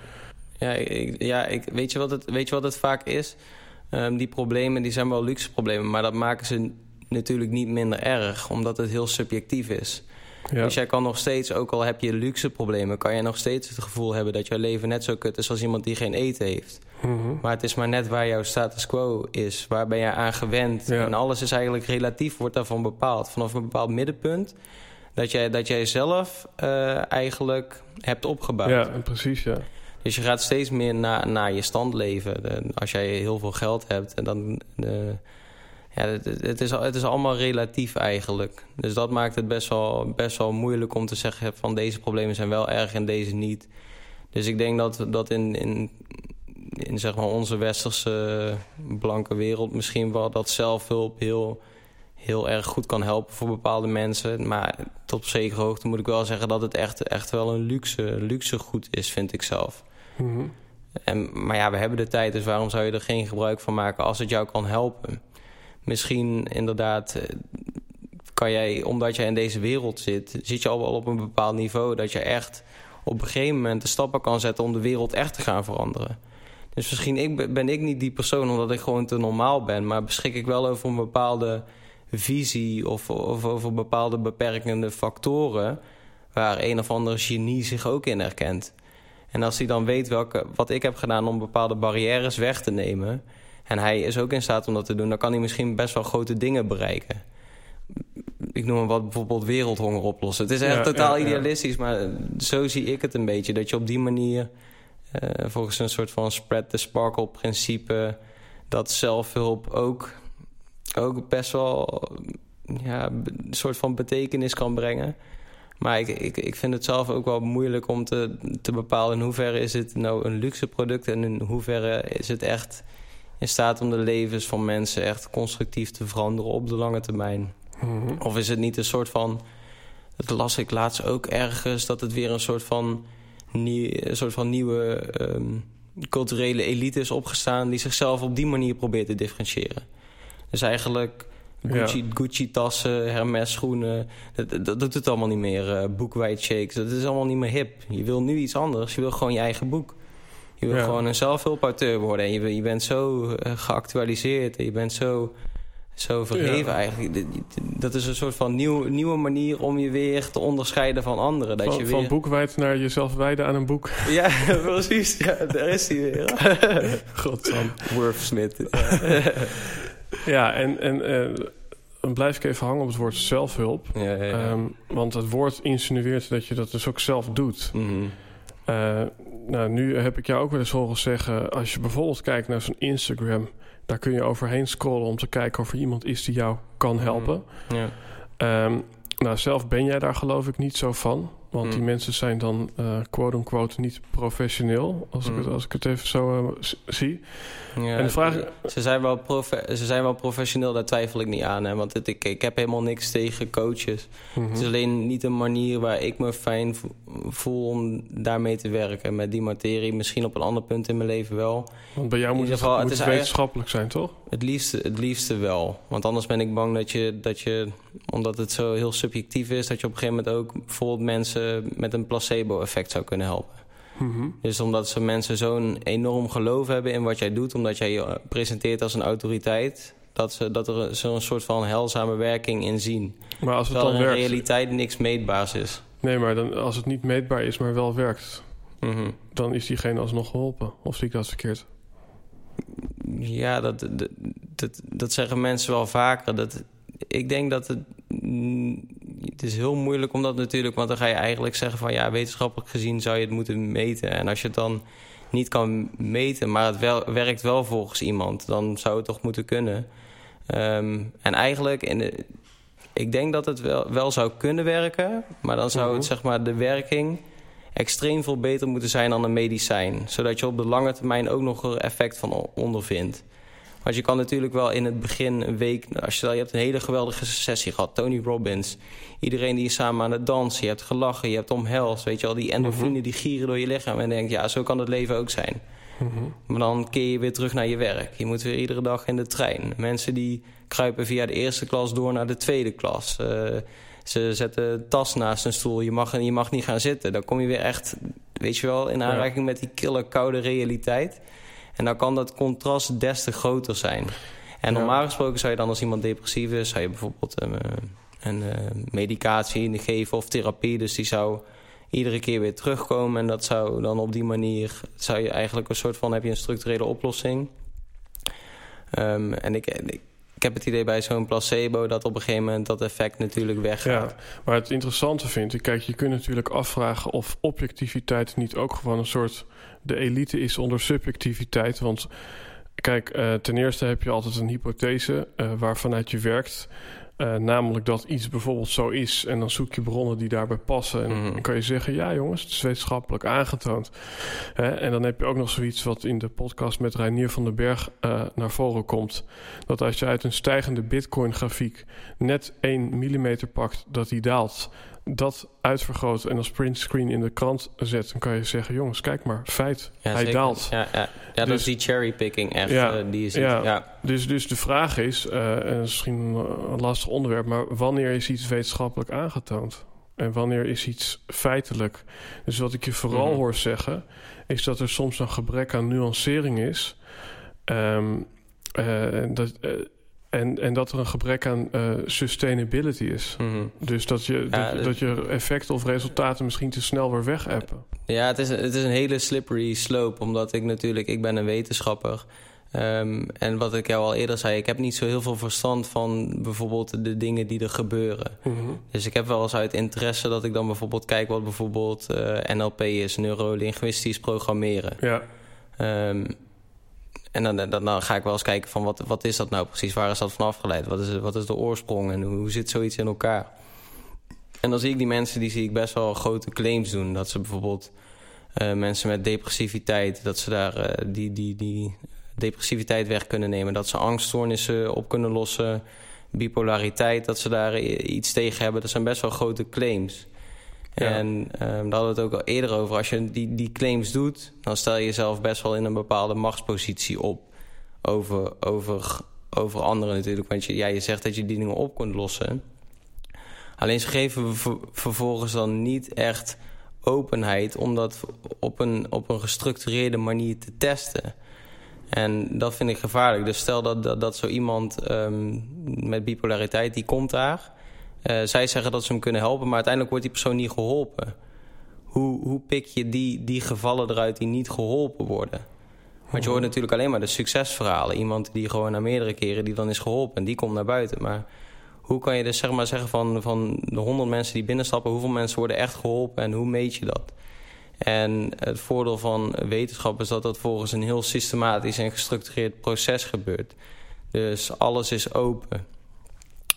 ja, ik, ja ik, weet, je wat het, weet je wat het vaak is? Ehm, die problemen die zijn wel luxe problemen, maar dat maken ze natuurlijk niet minder erg, omdat het heel subjectief is. Ja, Dus jij kan nog steeds, ook al heb je luxe problemen, kan je nog steeds het gevoel hebben dat jouw leven net zo kut is als iemand die geen eten heeft. Mhm. Maar het is maar net waar jouw status quo is. Waar ben je aan gewend? Ja. En alles is eigenlijk relatief, wordt daarvan bepaald. Vanaf een bepaald middenpunt. Dat jij, dat jij zelf eh, eigenlijk hebt opgebouwd. ja precies, ja. Dus je gaat steeds meer na, naar je stand leven. Als jij heel veel geld hebt, dan... Ja, het, het, is, het is allemaal relatief eigenlijk. Dus dat maakt het best wel, best wel moeilijk om te zeggen... van deze problemen zijn wel erg en deze niet. Dus ik denk dat, dat in, in, in zeg maar onze westerse blanke wereld... misschien wel dat zelfhulp heel, heel erg goed kan helpen voor bepaalde mensen. Maar tot op zekere hoogte moet ik wel zeggen... dat het echt, echt wel een luxe, luxe goed is, vind ik zelf. Maar ja, we hebben de tijd, dus waarom zou je er geen gebruik van maken als het jou kan helpen? Misschien inderdaad eh, kan jij, omdat jij in deze wereld zit, zit je al wel op een bepaald niveau dat je echt op een gegeven moment de stappen kan zetten om de wereld echt te gaan veranderen. Dus misschien ik, ben- ik niet die persoon omdat ik gewoon te normaal ben, maar beschik ik wel over een bepaalde visie of, of over bepaalde beperkende factoren waar een of ander genie zich ook in herkent. En als hij dan weet welke, wat ik heb gedaan om bepaalde barrières weg te nemen... en hij is ook in staat om dat te doen... dan kan hij misschien best wel grote dingen bereiken. Ik noem hem wat bijvoorbeeld wereldhonger oplossen. Het is echt totaal idealistisch, maar zo zie ik het een beetje. Dat je op die manier, uh, volgens een soort van spread the sparkle principe... dat zelfhulp ook, ook best wel ja, een soort van betekenis kan brengen... Maar ik, ik, ik vind het zelf ook wel moeilijk om te, te bepalen... in hoeverre is het nou een luxe product... en in hoeverre is het echt in staat om de levens van mensen... echt constructief te veranderen op de lange termijn. Mhm. Of is het niet een soort van... Dat las ik laatst ook ergens... dat het weer een soort van, nieuw, een soort van nieuwe ehm, culturele elite is opgestaan... die zichzelf op die manier probeert te differentiëren. Dus eigenlijk Gucci, Gucci tassen, Hermes schoenen. Dat, dat, doet het allemaal niet meer. Uh, boekwijd shakes, dat is allemaal niet meer hip. Je wil nu iets anders. Je wil gewoon je eigen boek. Je wil gewoon een zelfhulpauteur worden. En je, je bent zo uh, geactualiseerd. En je bent zo, zo verheven eigenlijk. Dat is een soort van nieuw, nieuwe manier om je weer te onderscheiden van anderen. Dat van, je weer... van boekwijd naar jezelf wijden aan een boek. Ja, precies. Ja, daar is hij weer. Godsam. Worth Smith. Ja, en, en uh, dan blijf ik even hangen op het woord zelfhulp. Ja, ja, ja. Um, want het woord insinueert dat je dat dus ook zelf doet. Mm -hmm. uh, nou, nu heb ik jou ook wel eens horen zeggen... als je bijvoorbeeld kijkt naar zo'n Instagram... daar kun je overheen scrollen om te kijken of er iemand is die jou kan mhm. helpen. Mm -hmm. um, nou, zelf ben jij daar geloof ik niet zo van. Want die hmm. mensen zijn dan uh, quote-unquote niet professioneel, als, ik het, hmm. als ik het even zo uh, zie. Ja, en de vraag... ze, zijn wel ze zijn wel professioneel, daar twijfel ik niet aan. Hè? Want het, ik, ik heb helemaal niks tegen coaches. Mm -hmm. Het is alleen niet een manier waar ik me fijn voel om daarmee te werken. Met die materie, misschien op een ander punt in mijn leven wel. Want bij jou moet, het, geval, het, moet het wetenschappelijk zijn, toch? Het liefste, het liefste wel. Want anders ben ik bang dat je, dat je, omdat het zo heel subjectief is... dat je op een gegeven moment ook bijvoorbeeld mensen met een placebo-effect zou kunnen helpen. Mhm. Dus omdat ze mensen zo'n enorm geloof hebben in wat jij doet... omdat jij je presenteert als een autoriteit... dat, ze, dat er zo'n soort van heilzame werking in zien. Maar als het dan in werkt... realiteit niks meetbaars is. Nee, maar dan, als het niet meetbaar is, maar wel werkt... Mhm. dan is diegene alsnog geholpen. Of zie ik dat verkeerd? Ja, dat, dat, dat, zeggen mensen wel vaker. Dat, ik denk dat het... Het is heel moeilijk om dat natuurlijk... want dan ga je eigenlijk zeggen van... ja, wetenschappelijk gezien zou je het moeten meten. En als je het dan niet kan meten... maar het wel, werkt wel volgens iemand... dan zou het toch moeten kunnen. Um, en eigenlijk... In de, ik denk dat het wel, wel zou kunnen werken... maar dan zou het mhm. zeg maar de werking extreem veel beter moeten zijn dan een medicijn. Zodat je op de lange termijn ook nog er effect van ondervindt. Want je kan natuurlijk wel in het begin een week... Als je, je hebt een hele geweldige sessie gehad. Tony Robbins. Iedereen die is samen aan het dansen. Je hebt gelachen, je hebt omhelst. Weet je al, die endorfine mhm. die gieren door je lichaam. En denk ja, zo kan het leven ook zijn. Mhm. Maar dan keer je weer terug naar je werk. Je moet weer iedere dag in de trein. Mensen die kruipen via de eerste klas door naar de tweede klas. Uh, ze zetten tas naast een stoel. Je mag, je mag niet gaan zitten. Dan kom je weer echt, weet je wel, in aanraking met die kille, koude realiteit. En dan kan dat contrast des te groter zijn. En normaal gesproken zou je dan als iemand depressief is... zou je bijvoorbeeld een, eh, een, eh, medicatie geven of therapie. Dus die zou iedere keer weer terugkomen. En dat zou dan op die manier... zou je eigenlijk een soort van... heb je een structurele oplossing. Um, en ik, ik ik heb het idee bij zo'n placebo dat op een gegeven moment dat effect natuurlijk weggaat. Ja, maar het interessante vind ik, kijk, je kunt natuurlijk afvragen of objectiviteit niet ook gewoon een soort de elite is onder subjectiviteit. Want kijk, uh, ten eerste heb je altijd een hypothese uh, waarvanuit je werkt. Uh, namelijk dat iets bijvoorbeeld zo is. En dan zoek je bronnen die daarbij passen. En mm dan kan je zeggen: ja, jongens, het is wetenschappelijk aangetoond. Hè? En dan heb je ook nog zoiets wat in de podcast met Reinier van den Berg uh, naar voren komt. Dat als je uit een stijgende Bitcoin-grafiek net 1 mm pakt, dat die daalt dat uitvergroot en als printscreen in de krant zet, dan kan je zeggen: jongens, kijk maar, feit, hij daalt. Ja, ja. ja dus, dat is die cherrypicking echt. Ja, uh, die is ja, ja. Dus, dus de vraag is, uh, en misschien een lastig onderwerp, maar wanneer is iets wetenschappelijk aangetoond? En wanneer is iets feitelijk? Dus wat ik je vooral mm hoor zeggen, is dat er soms een gebrek aan nuancering is. Um, uh, dat, En, en dat er een gebrek aan uh, sustainability is. Mhm. Dus dat je, dat- dat je effecten of resultaten misschien te snel weer wegappen. Ja, het is, het is een hele slippery slope. Omdat ik natuurlijk, ik ben een wetenschapper. Ehm, en wat ik jou al eerder zei, ik heb niet zo heel veel verstand van bijvoorbeeld de dingen die er gebeuren. Mhm. Dus ik heb wel eens uit interesse dat ik dan bijvoorbeeld kijk wat bijvoorbeeld eh, NLP is, neurolinguistisch programmeren. Ja, Ehm, en dan, dan, dan ga ik wel eens kijken van wat, wat is dat nou precies? Waar is dat van afgeleid? Wat is, wat is de oorsprong en hoe, zit zoiets in elkaar? En dan zie ik die mensen, die zie ik best wel grote claims doen. Dat ze bijvoorbeeld eh, mensen met depressiviteit, dat ze daar eh, die, die, die depressiviteit weg kunnen nemen. Dat ze angststoornissen op kunnen lossen. Bipolariteit, dat ze daar iets tegen hebben. Dat zijn best wel grote claims. En ehm, daar hadden we het ook al eerder over. Als je die, die claims doet, dan stel je jezelf best wel in een bepaalde machtspositie op. Over, over, over anderen natuurlijk. Want je, ja, je zegt dat je die dingen op kunt lossen. Alleen ze geven ver- vervolgens dan niet echt openheid om dat op een, op een gestructureerde manier te testen. En dat vind ik gevaarlijk. Dus stel dat, dat, dat zo iemand ehm, met bipolariteit, die komt daar. Eh, zij zeggen dat ze hem kunnen helpen, maar uiteindelijk wordt die persoon niet geholpen. Hoe, hoe pik je die, die gevallen eruit die niet geholpen worden? Want je hoort natuurlijk alleen maar de succesverhalen. Iemand die gewoon na meerdere keren die dan is geholpen en die komt naar buiten. Maar hoe kan je dus zeg maar zeggen van, van de honderd mensen die binnenstappen... hoeveel mensen worden echt geholpen en hoe meet je dat? En het voordeel van wetenschap is dat dat volgens een heel systematisch en gestructureerd proces gebeurt. Dus alles is open.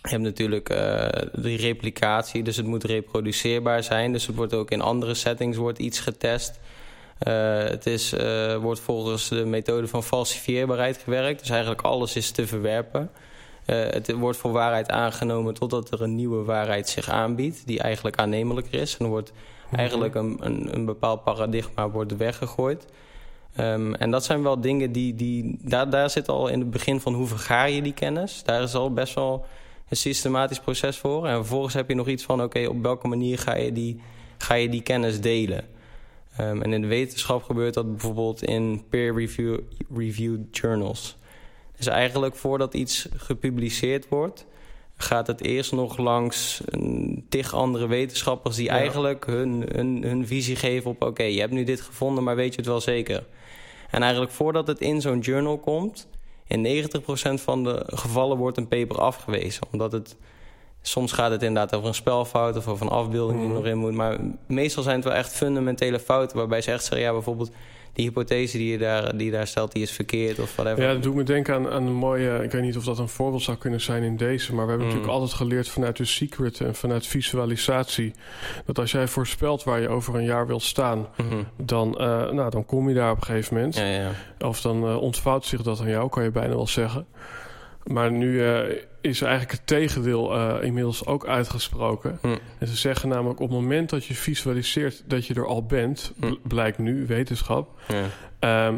Je hebt natuurlijk eh die replicatie, dus het moet reproduceerbaar zijn. Dus het wordt ook in andere settings wordt iets getest. Eh, het is, eh, wordt volgens de methode van falsifieerbaarheid gewerkt. Dus eigenlijk alles is te verwerpen. Het wordt voor waarheid aangenomen totdat er een nieuwe waarheid zich aanbiedt... die eigenlijk aannemelijker is. En er wordt eigenlijk een, een, een bepaald paradigma wordt weggegooid. Ehm, en dat zijn wel dingen die... die daar, daar zit al in het begin van hoe vergaar je die kennis. Daar is al best wel een systematisch proces voor. En vervolgens heb je nog iets van... oké, op welke manier ga je die, ga je die kennis delen? Ehm, en in de wetenschap gebeurt dat bijvoorbeeld in peer-reviewed journals. Dus eigenlijk voordat iets gepubliceerd wordt... gaat het eerst nog langs een tig andere wetenschappers... die Ja. eigenlijk hun, hun, hun visie geven op... oké, je hebt nu dit gevonden, maar weet je het wel zeker? En eigenlijk voordat het in zo'n journal komt... in 90% van de gevallen wordt een paper afgewezen. Omdat het... Soms gaat het inderdaad over een spelfout of over een afbeelding die Mhm. nog in moet. Maar meestal zijn het wel echt fundamentele fouten... waarbij ze echt zeggen, ja, bijvoorbeeld... die hypothese die je daar, die je daar stelt, die is verkeerd of whatever. Ja, dat doet me denken aan, aan een mooie... Ik weet niet of dat een voorbeeld zou kunnen zijn in deze... maar we hebben Mm. natuurlijk altijd geleerd vanuit de secret... en vanuit visualisatie... dat als jij voorspelt waar je over een jaar wilt staan... Mhm. dan, eh, nou, dan kom je daar op een gegeven moment. Ja, ja. Of dan eh, ontvouwt zich dat aan jou, kan je bijna wel zeggen. Maar nu eh, is eigenlijk het tegendeel eh, inmiddels ook uitgesproken. Hm. En ze zeggen namelijk op het moment dat je visualiseert dat je er al bent... Hm. bl- blijkt nu, wetenschap... ja. Ehm,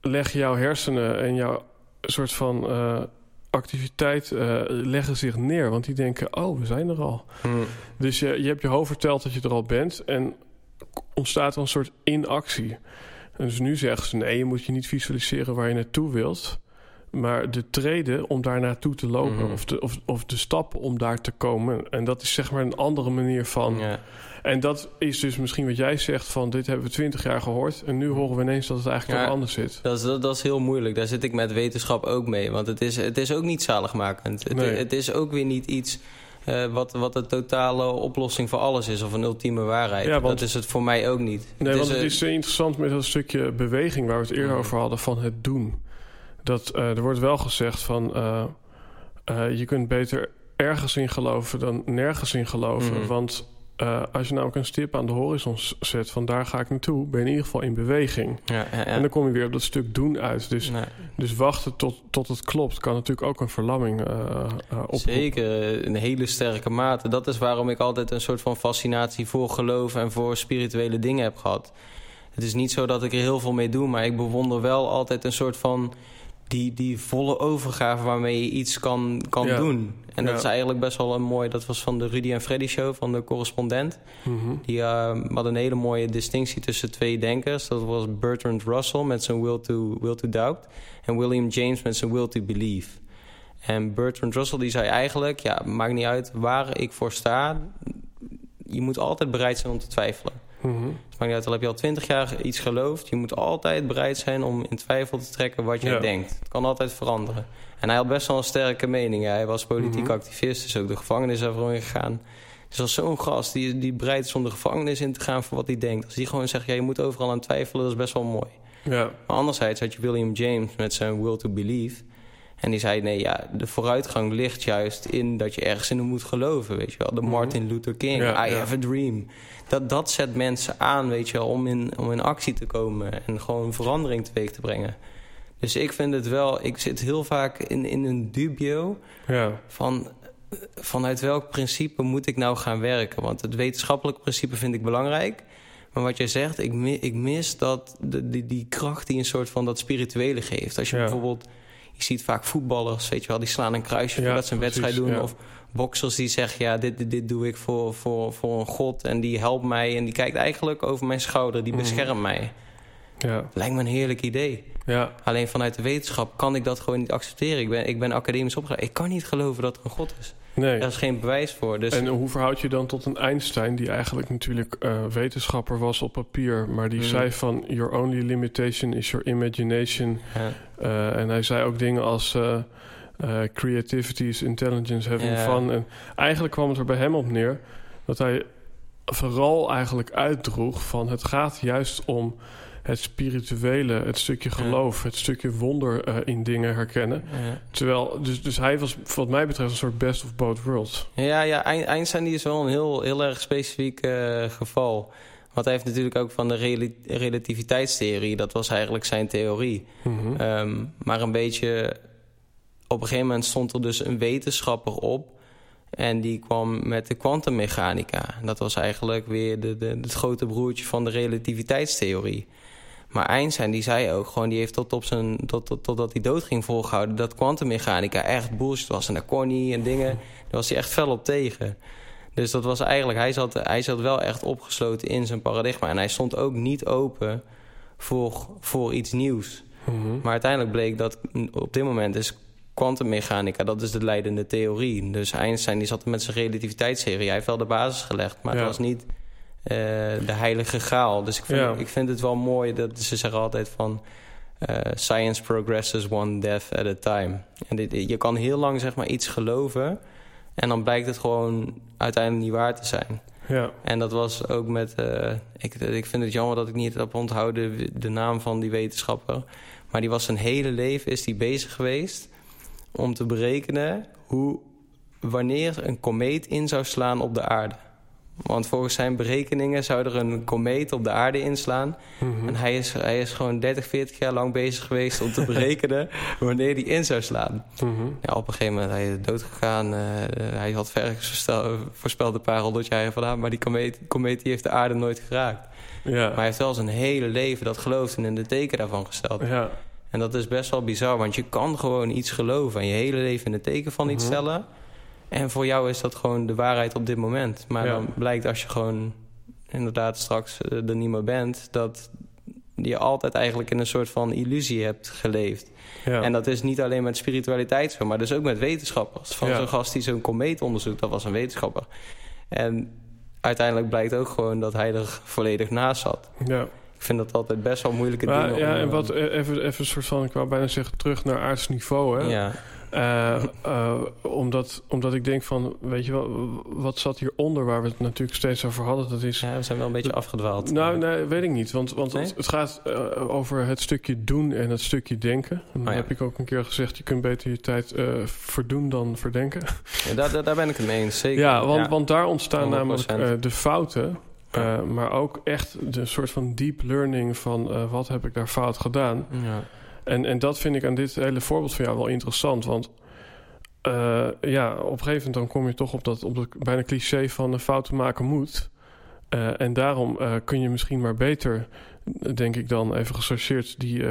leg jouw hersenen en jouw soort van eh, activiteit eh, leggen zich neer. Want die denken, oh, we zijn er al. Mhm. Dus je, je hebt je hoofd verteld dat je er al bent... en ontstaat er een soort inactie. En dus nu zeggen ze, nee, je moet je niet visualiseren waar je naartoe wilt... maar de treden om daar naartoe te lopen... Mhm. of, de, of, of de stappen om daar te komen. En dat is zeg maar een andere manier van... Ja. En dat is dus misschien wat jij zegt van... dit hebben we twintig jaar gehoord... en nu horen we ineens dat het eigenlijk Ja. wel anders zit. Dat is, dat, dat is heel moeilijk. Daar zit ik met wetenschap ook mee. Want het is, het is ook niet zaligmakend. Het, Nee. het is ook weer niet iets eh, wat, wat de totale oplossing voor alles is. Of een ultieme waarheid. Ja, want- dat is het voor mij ook niet. Nee, want het is interessant met dat stukje beweging... waar we het eerder Mhm. over hadden van het doen. Dat eh, er wordt wel gezegd van... eh, eh, je kunt beter ergens in geloven dan nergens in geloven. Mhm. Want als je namelijk een stip aan de horizon zet... van daar ga ik naartoe, ben je in ieder geval in beweging. ja, ja, ja. En dan kom je weer op dat stuk doen uit. Dus, Nee, dus wachten tot, tot het klopt... kan natuurlijk ook een verlamming eh, oproepen. Zeker, in hele sterke mate. Dat is waarom ik altijd een soort van fascinatie voor geloof en voor spirituele dingen heb gehad. Het is niet zo dat ik er heel veel mee doe, maar ik bewonder wel altijd een soort van die, die volle overgave waarmee je iets kan, kan Ja. doen. En dat is eigenlijk best wel een mooi. Dat was van de Rudy en Freddy show van de correspondent. Mhm. Die eh, had een hele mooie distinctie tussen twee denkers. Dat was Bertrand Russell met zijn will to, will to doubt. En William James met zijn will to believe. En Bertrand Russell die zei eigenlijk... ja, maakt niet uit waar ik voor sta... je moet altijd bereid zijn om te twijfelen. Het maakt niet uit, al heb je al twintig jaar iets geloofd... je moet altijd bereid zijn om in twijfel te trekken wat je Ja. denkt. Het kan altijd veranderen. En hij had best wel een sterke mening. Hij was politiek Mhm. activist, is ook de gevangenis ervoor ingegaan. Dus als zo'n gast die, die bereid is om de gevangenis in te gaan... voor wat hij denkt. Als die gewoon zegt, ja, je moet overal aan twijfelen... dat is best wel mooi. Ja. Maar anderzijds had je William James met zijn Will to Believe. En die zei, nee, ja, de vooruitgang ligt juist in dat je ergens in moet geloven, weet je wel. De Martin Luther King, Ja, I ja. have a dream. Dat, dat zet mensen aan, weet je wel, om in, om in actie te komen... en gewoon verandering teweeg te brengen. Dus ik vind het wel, ik zit heel vaak in, in een dubio Ja. van vanuit welk principe moet ik nou gaan werken? Want het wetenschappelijke principe vind ik belangrijk. Maar wat jij zegt, ik, mi- ik mis dat, de, die, die kracht die een soort van dat spirituele geeft. Als je bijvoorbeeld, je ziet vaak voetballers, weet je wel, die slaan een kruisje Ja, voordat ze een precies, wedstrijd doen. Of boxers die zeggen, ja, dit, dit, dit doe ik voor, voor, voor een god en die helpt mij. En die kijkt eigenlijk over mijn schouder, die Mhm. beschermt mij. Ja. Lijkt me een heerlijk idee. Ja. Alleen vanuit de wetenschap kan ik dat gewoon niet accepteren. Ik ben, ik ben academisch opgeleid. Ik kan niet geloven dat er een god is. Nee. Daar is geen bewijs voor. Dus En hoe verhoud je dan tot een Einstein... die eigenlijk natuurlijk eh, wetenschapper was op papier... maar die Mhm. zei van... your only limitation is your imagination... ja, Eh, en hij zei ook dingen als eh, creativity is intelligence, having Ja. fun. En eigenlijk kwam het er bij hem op neer dat hij vooral eigenlijk uitdroeg van het gaat juist om het spirituele, het stukje geloof, het stukje wonder eh, in dingen herkennen. ja. Terwijl, dus, dus hij was wat mij betreft een soort best of both worlds. ja, ja, Ein- Einstein die is wel een heel, heel erg specifiek eh, geval. Want hij heeft natuurlijk ook van de rela- relativiteitstheorie... dat was eigenlijk zijn theorie. Mhm. Ehm, maar een beetje... Op een gegeven moment stond er dus een wetenschapper op... en die kwam met de kwantummechanica. Dat was eigenlijk weer de, de, het grote broertje van de relativiteitstheorie. Maar Einstein die zei ook gewoon... die heeft tot op zijn, tot, tot, totdat hij dood ging volgehouden... dat kwantummechanica echt bullshit was. En daar kon hij en dingen... daar was hij echt fel op tegen. Dus dat was eigenlijk... Hij zat, hij zat wel echt opgesloten in zijn paradigma. En hij stond ook niet open voor, voor iets nieuws. Mhm. Maar uiteindelijk bleek dat op dit moment is kwantummechanica, dat is de leidende theorie. Dus Einstein die zat met zijn relativiteitstheorie. Hij heeft wel de basis gelegd, maar Ja. het was niet de heilige graal. Dus ik vind, Ja. ik vind het wel mooi dat ze zeggen altijd van... eh, science progresses one death at a time. En dit, je kan heel lang zeg maar iets geloven... en dan blijkt het gewoon uiteindelijk niet waar te zijn. Ja, En dat was ook met... eh, ik, ik vind het jammer dat ik niet heb onthouden de naam van die wetenschapper. Maar die was zijn hele leven is die bezig geweest... om te berekenen hoe, wanneer een komeet in zou slaan op de aarde. Want volgens zijn berekeningen zou er een komeet op de aarde inslaan. Mhm. En hij is, hij is gewoon 30, 40 jaar lang bezig geweest om te berekenen wanneer die in zou slaan. Mhm. Ja, op een gegeven moment hij is dood gegaan. eh, hij had ver voorstel- voorspeld een paar honderd jaar vandaan. Maar die komeet, komeet die heeft de aarde nooit geraakt. ja. Maar hij heeft wel zijn hele leven dat geloofd en in de teken daarvan gesteld. ja. En dat is best wel bizar. Want je kan gewoon iets geloven en je hele leven in de teken van iets Mhm. stellen. En voor jou is dat gewoon de waarheid op dit moment. Maar Ja. dan blijkt als je gewoon inderdaad straks eh, er niet meer bent... dat je altijd eigenlijk in een soort van illusie hebt geleefd. ja. En dat is niet alleen met spiritualiteit zo, maar dus ook met wetenschappers. Van Ja. zo'n gast die zo'n komeet onderzoekt, dat was een wetenschapper. En uiteindelijk blijkt ook gewoon dat hij er volledig naast zat. ja. Ik vind dat altijd best wel moeilijke Maar, dingen. ja, om, en eh, wat eh, even, even een soort van, ik wou bijna zeggen, terug naar aards niveau. Hè? Ja, Eh, eh, omdat, omdat ik denk van, weet je wel, wat zat hieronder waar we het natuurlijk steeds over hadden? Dat is. ja, we zijn wel een beetje afgedwaald. Nou, nee, weet ik niet. Want, want Nee? het, het gaat eh, over het stukje doen en het stukje denken. En dan Oh ja. heb ik ook een keer gezegd, je kunt beter je tijd verdoen dan verdenken. Ja, daar, daar, daar ben ik het mee eens, zeker. Ja, want, want daar ontstaan 100%. namelijk de fouten. maar ook echt de soort van deep learning van wat heb ik daar fout gedaan. Ja. En, en dat vind ik aan dit hele voorbeeld van jou wel interessant. Want eh, ja, op een gegeven moment dan kom je toch op dat, op dat bijna cliché van een fouten maken moet. Eh, en daarom eh, kun je misschien maar beter, denk ik dan even gesorteerd, die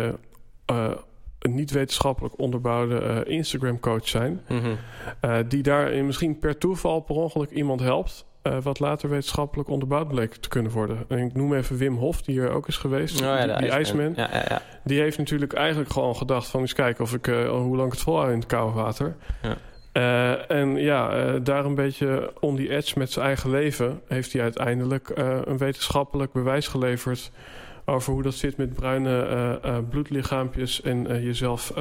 niet wetenschappelijk onderbouwde eh, Instagram coach zijn. Mhm. Die daarin misschien per toeval per ongeluk iemand helpt. Eh, wat later wetenschappelijk onderbouwd bleek te kunnen worden. En ik noem even Wim Hof, die hier ook is geweest. Oh ja, die, IJsman. Ja, ja, ja. Die heeft natuurlijk eigenlijk gewoon gedacht van... eens kijken of ik, eh, hoe lang ik het volhoud in het koude water. Ja. Eh, en ja, daar een beetje on the edge met zijn eigen leven... heeft hij uiteindelijk een wetenschappelijk bewijs geleverd... over hoe dat zit met bruine bloedlichaampjes... en jezelf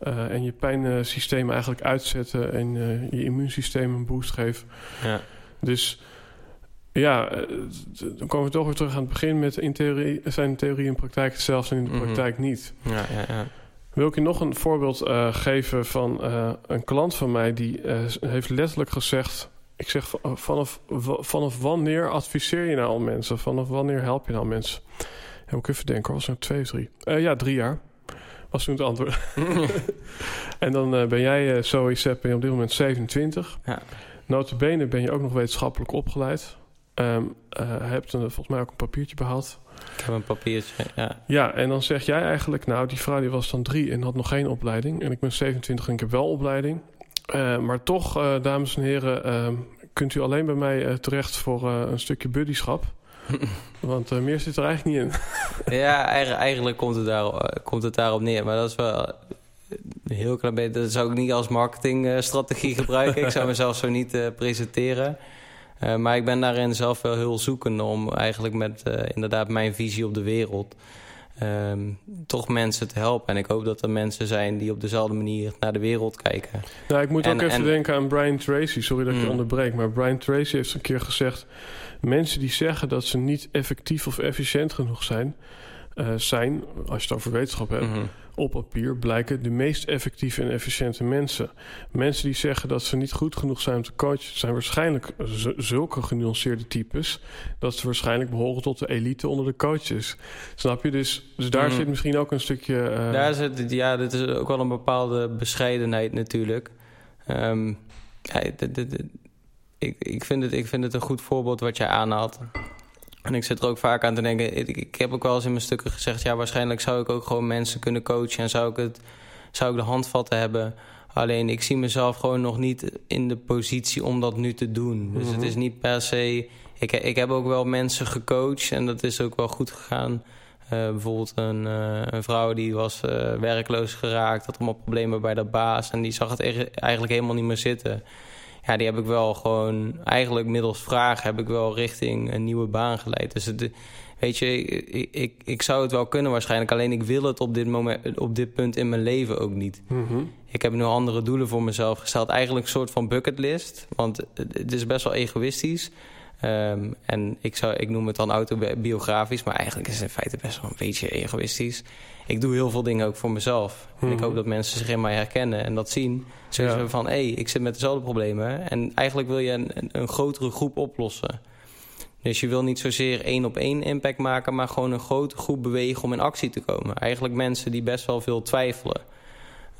en je pijnsysteem eigenlijk uitzetten... en je immuunsysteem een boost geven. Ja. Dus ja, eh, dan komen we toch weer terug aan het begin met in theorie zijn theorie en praktijk hetzelfde en in de Mhm. praktijk niet. Ja, ja, ja. Wil ik je nog een voorbeeld eh, geven van eh, een klant van mij die heeft letterlijk gezegd: ik zeg va- vanaf, vanaf wanneer adviseer je nou al mensen? Vanaf wanneer help je nou mensen? Moet ik even denken, was het nou twee of drie? Ja, drie jaar. Was toen het antwoord. en dan ben jij, uh, Zoe Sepp, op dit moment 27. Ja. Notabene ben je ook nog wetenschappelijk opgeleid. Ehm eh, hebt een, volgens mij ook een papiertje behaald. Ik heb een papiertje, ja. Ja, en dan zeg jij eigenlijk... nou, die vrouw die was dan drie en had nog geen opleiding. En ik ben 27 en ik heb wel opleiding. Eh, maar toch, eh, dames en heren... ehm, kunt u alleen bij mij terecht voor een stukje buddyschap. Want meer zit er eigenlijk niet in. Ja, eigenlijk, eigenlijk komt, het daar, komt het daarop neer. Maar dat is wel een heel klein beetje... Dat zou ik niet als marketingstrategie gebruiken. ik zou mezelf zo niet eh, presenteren. Eh, maar ik ben daarin zelf wel heel zoekende... om eigenlijk met eh, inderdaad mijn visie op de wereld... ehm, toch mensen te helpen. En ik hoop dat er mensen zijn die op dezelfde manier naar de wereld kijken. Nou, ik moet En- ook even en- denken aan Brian Tracy. Sorry dat ik je Mm. onderbreek. Maar Brian Tracy heeft een keer gezegd... mensen die zeggen dat ze niet effectief of efficiënt genoeg zijn... eh, zijn, als je het over wetenschap hebt... Mhm. op papier blijken de meest effectieve en efficiënte mensen. Mensen die zeggen dat ze niet goed genoeg zijn om te coachen... zijn waarschijnlijk zulke genuanceerde types... dat ze waarschijnlijk behoren tot de elite onder de coaches. Snap je? Dus, dus daar Mhm. zit misschien ook een stukje... eh, Daar zit, ja, dit is ook wel een bepaalde bescheidenheid natuurlijk. Ehm, ja, ik, ik, vind het, ik vind het een goed voorbeeld wat jij aanhaalt. En ik zit er ook vaak aan te denken... Ik, ik heb ook wel eens in mijn stukken gezegd... ja, waarschijnlijk zou ik ook gewoon mensen kunnen coachen... en zou ik, het, zou ik de handvatten hebben... Alleen ik zie mezelf gewoon nog niet in de positie om dat nu te doen. Dus het Mhm. is niet per se... Ik, ik heb ook wel mensen gecoacht en dat is ook wel goed gegaan. Eh, bijvoorbeeld een, eh, een vrouw die was eh, werkloos geraakt, had allemaal problemen bij de baas en die zag het eigenlijk helemaal niet meer zitten. Ja, die heb ik wel gewoon, eigenlijk middels vragen heb ik wel richting een nieuwe baan geleid. Dus het, weet je, ik, ik, ik zou het wel kunnen waarschijnlijk, alleen ik wil het op dit, moment, op dit punt in mijn leven ook niet. mhm. Ik heb nu andere doelen voor mezelf gesteld. Eigenlijk een soort van bucketlist. Want het het is best wel egoïstisch. Ehm, en ik, zou, ik noem het dan autobiografisch. Maar eigenlijk is het in feite best wel een beetje egoïstisch. Ik doe heel veel dingen ook voor mezelf. En ik Mhm. hoop dat mensen zich in mij herkennen en dat zien. Zoiets Ja. van, hé, hey, ik zit met dezelfde problemen. En eigenlijk wil je een, een, grotere groep oplossen. Dus je wil niet zozeer één op één impact maken... maar gewoon een grote groep bewegen om in actie te komen. Eigenlijk mensen die best wel veel twijfelen.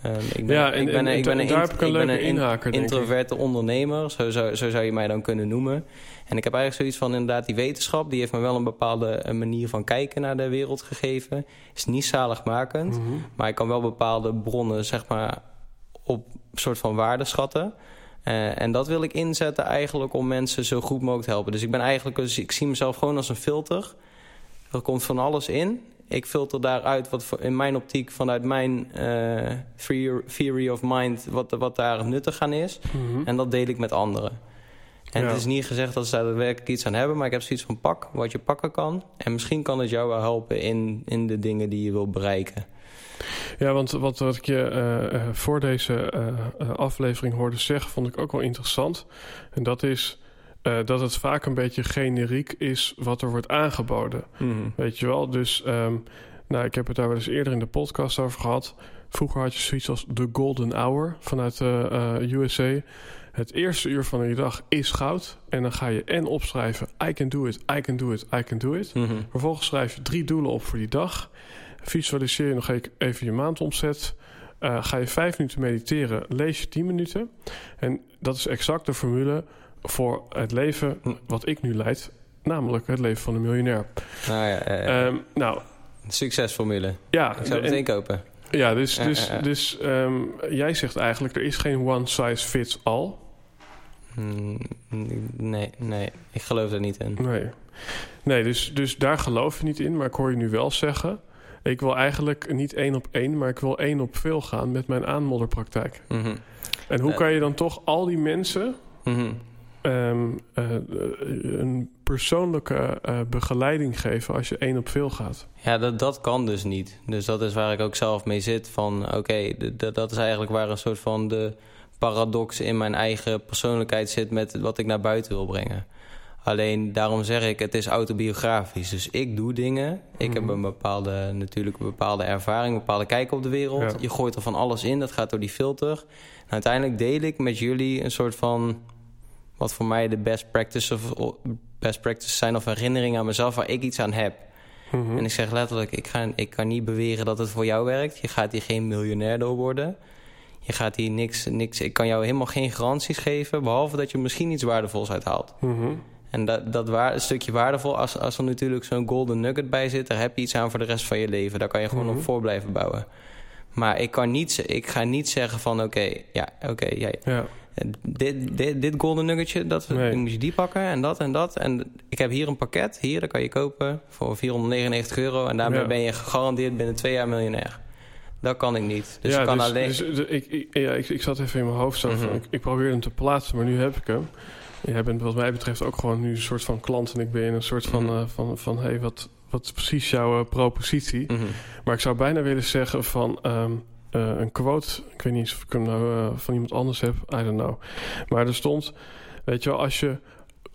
Ehm, ik ben, Ja, en- ik ben, en- ik ben en een, daar heb ik ben introverte ondernemer. Zo zo zou je mij dan kunnen noemen. En ik heb eigenlijk zoiets van inderdaad die wetenschap... die heeft me wel een bepaalde manier van kijken naar de wereld gegeven. Is niet zaligmakend. Mhm. Maar ik kan wel bepaalde bronnen, zeg maar, op soort van waarde schatten. Eh, en dat wil ik inzetten eigenlijk om mensen zo goed mogelijk te helpen. Dus ik ben eigenlijk, dus ik zie mezelf gewoon als een filter. Er komt van alles in. Ik filter daaruit wat voor- in mijn optiek vanuit mijn eh, theory- theory of mind wat, wat daar nuttig aan is. Mhm. En dat deel ik met anderen. En Ja. het is niet gezegd dat ze daar daadwerkelijk iets aan hebben, maar ik heb zoiets van pak wat je pakken kan. En misschien kan het jou wel helpen in, in de dingen die je wil bereiken. Ja, want wat, wat ik je eh, eh, voor deze eh, aflevering hoorde zeggen, vond ik ook wel interessant. En dat is dat het vaak een beetje generiek is wat er wordt aangeboden. Weet je wel? Dus, ehm, nou, ik heb het daar wel eens eerder in de podcast over gehad. Vroeger had je zoiets als de golden hour vanuit de USA. Het eerste uur van je dag is goud. En dan ga je en opschrijven: I can do it, I can do it, I can do it. Mhm. Vervolgens schrijf je drie doelen op voor die dag. Visualiseer je nog e- even je maandomzet. Eh, ga je vijf minuten mediteren, lees je tien minuten. En dat is exact de formule voor het leven wat ik nu leid. Namelijk het leven van een miljonair. Nou ja, eh, Ehm, nou, succesformule. ja. Ik zou het en- meteen kopen. ja, dus, Ja, dus, ja, ja. dus ehm, jij zegt eigenlijk... er is geen one size fits all. Hmm, nee, nee. Ik geloof er niet in. Nee, nee dus, dus daar geloof je niet in. Maar ik hoor je nu wel zeggen... ik wil eigenlijk niet één op één... maar ik wil één op veel gaan met mijn aanmodderpraktijk. Mhm. En hoe Eh. kan je dan toch al die mensen... Mhm. ehm, eh, een persoonlijke eh, begeleiding geven... als je één op veel gaat? Ja, dat, dat kan dus niet. Dus dat is waar ik ook zelf mee zit. Van oké, d- dat is eigenlijk waar een soort van de paradox in mijn eigen persoonlijkheid zit met wat ik naar buiten wil brengen. Alleen daarom zeg ik, het is autobiografisch. Dus ik doe dingen. Ik heb Mhm. een bepaalde, natuurlijk een bepaalde ervaring, een bepaalde kijk op de wereld. Ja. Je gooit er van alles in, dat gaat door die filter. En uiteindelijk deel ik met jullie een soort van wat voor mij de best practice of best practice zijn of herinneringen aan mezelf waar ik iets aan heb. Mhm. En ik zeg letterlijk, ik, ga, ik kan niet beweren dat het voor jou werkt. Je gaat hier geen miljonair door worden. Je gaat hier niks, niks... Ik kan jou helemaal geen garanties geven... behalve dat je misschien iets waardevols uithaalt. Mhm. En dat, dat waar, een stukje waardevol, als, als er natuurlijk zo'n golden nugget bij zit... daar heb je iets aan voor de rest van je leven. Daar kan je gewoon Mhm. op voor blijven bouwen. Maar ik, kan niet, ik ga niet zeggen van... oké, ja, oké, ja, Ja, dit, dit, dit golden nuggetje, dat, Nee. moet je die pakken en dat en dat. En ik heb hier een pakket, hier, dat kan je kopen voor 499 euro. En daarmee Ja. ben je gegarandeerd binnen twee jaar miljonair. Dat kan ik niet. Dus ja, je kan dus, alleen... dus, de- ik, ik, ja, ik, ik zat even in mijn hoofd zo van, Mhm. ik, ik probeerde hem te plaatsen, maar nu heb ik hem. Jij bent wat mij betreft ook gewoon nu een soort van klant... en ik ben een soort van, eh, van, van hey, wat, wat is precies jouw eh, propositie? Mhm. Maar ik zou bijna willen zeggen van ehm, eh, een quote... ik weet niet of ik hem nou van iemand anders heb, I don't know. Maar er stond, weet je wel, als je,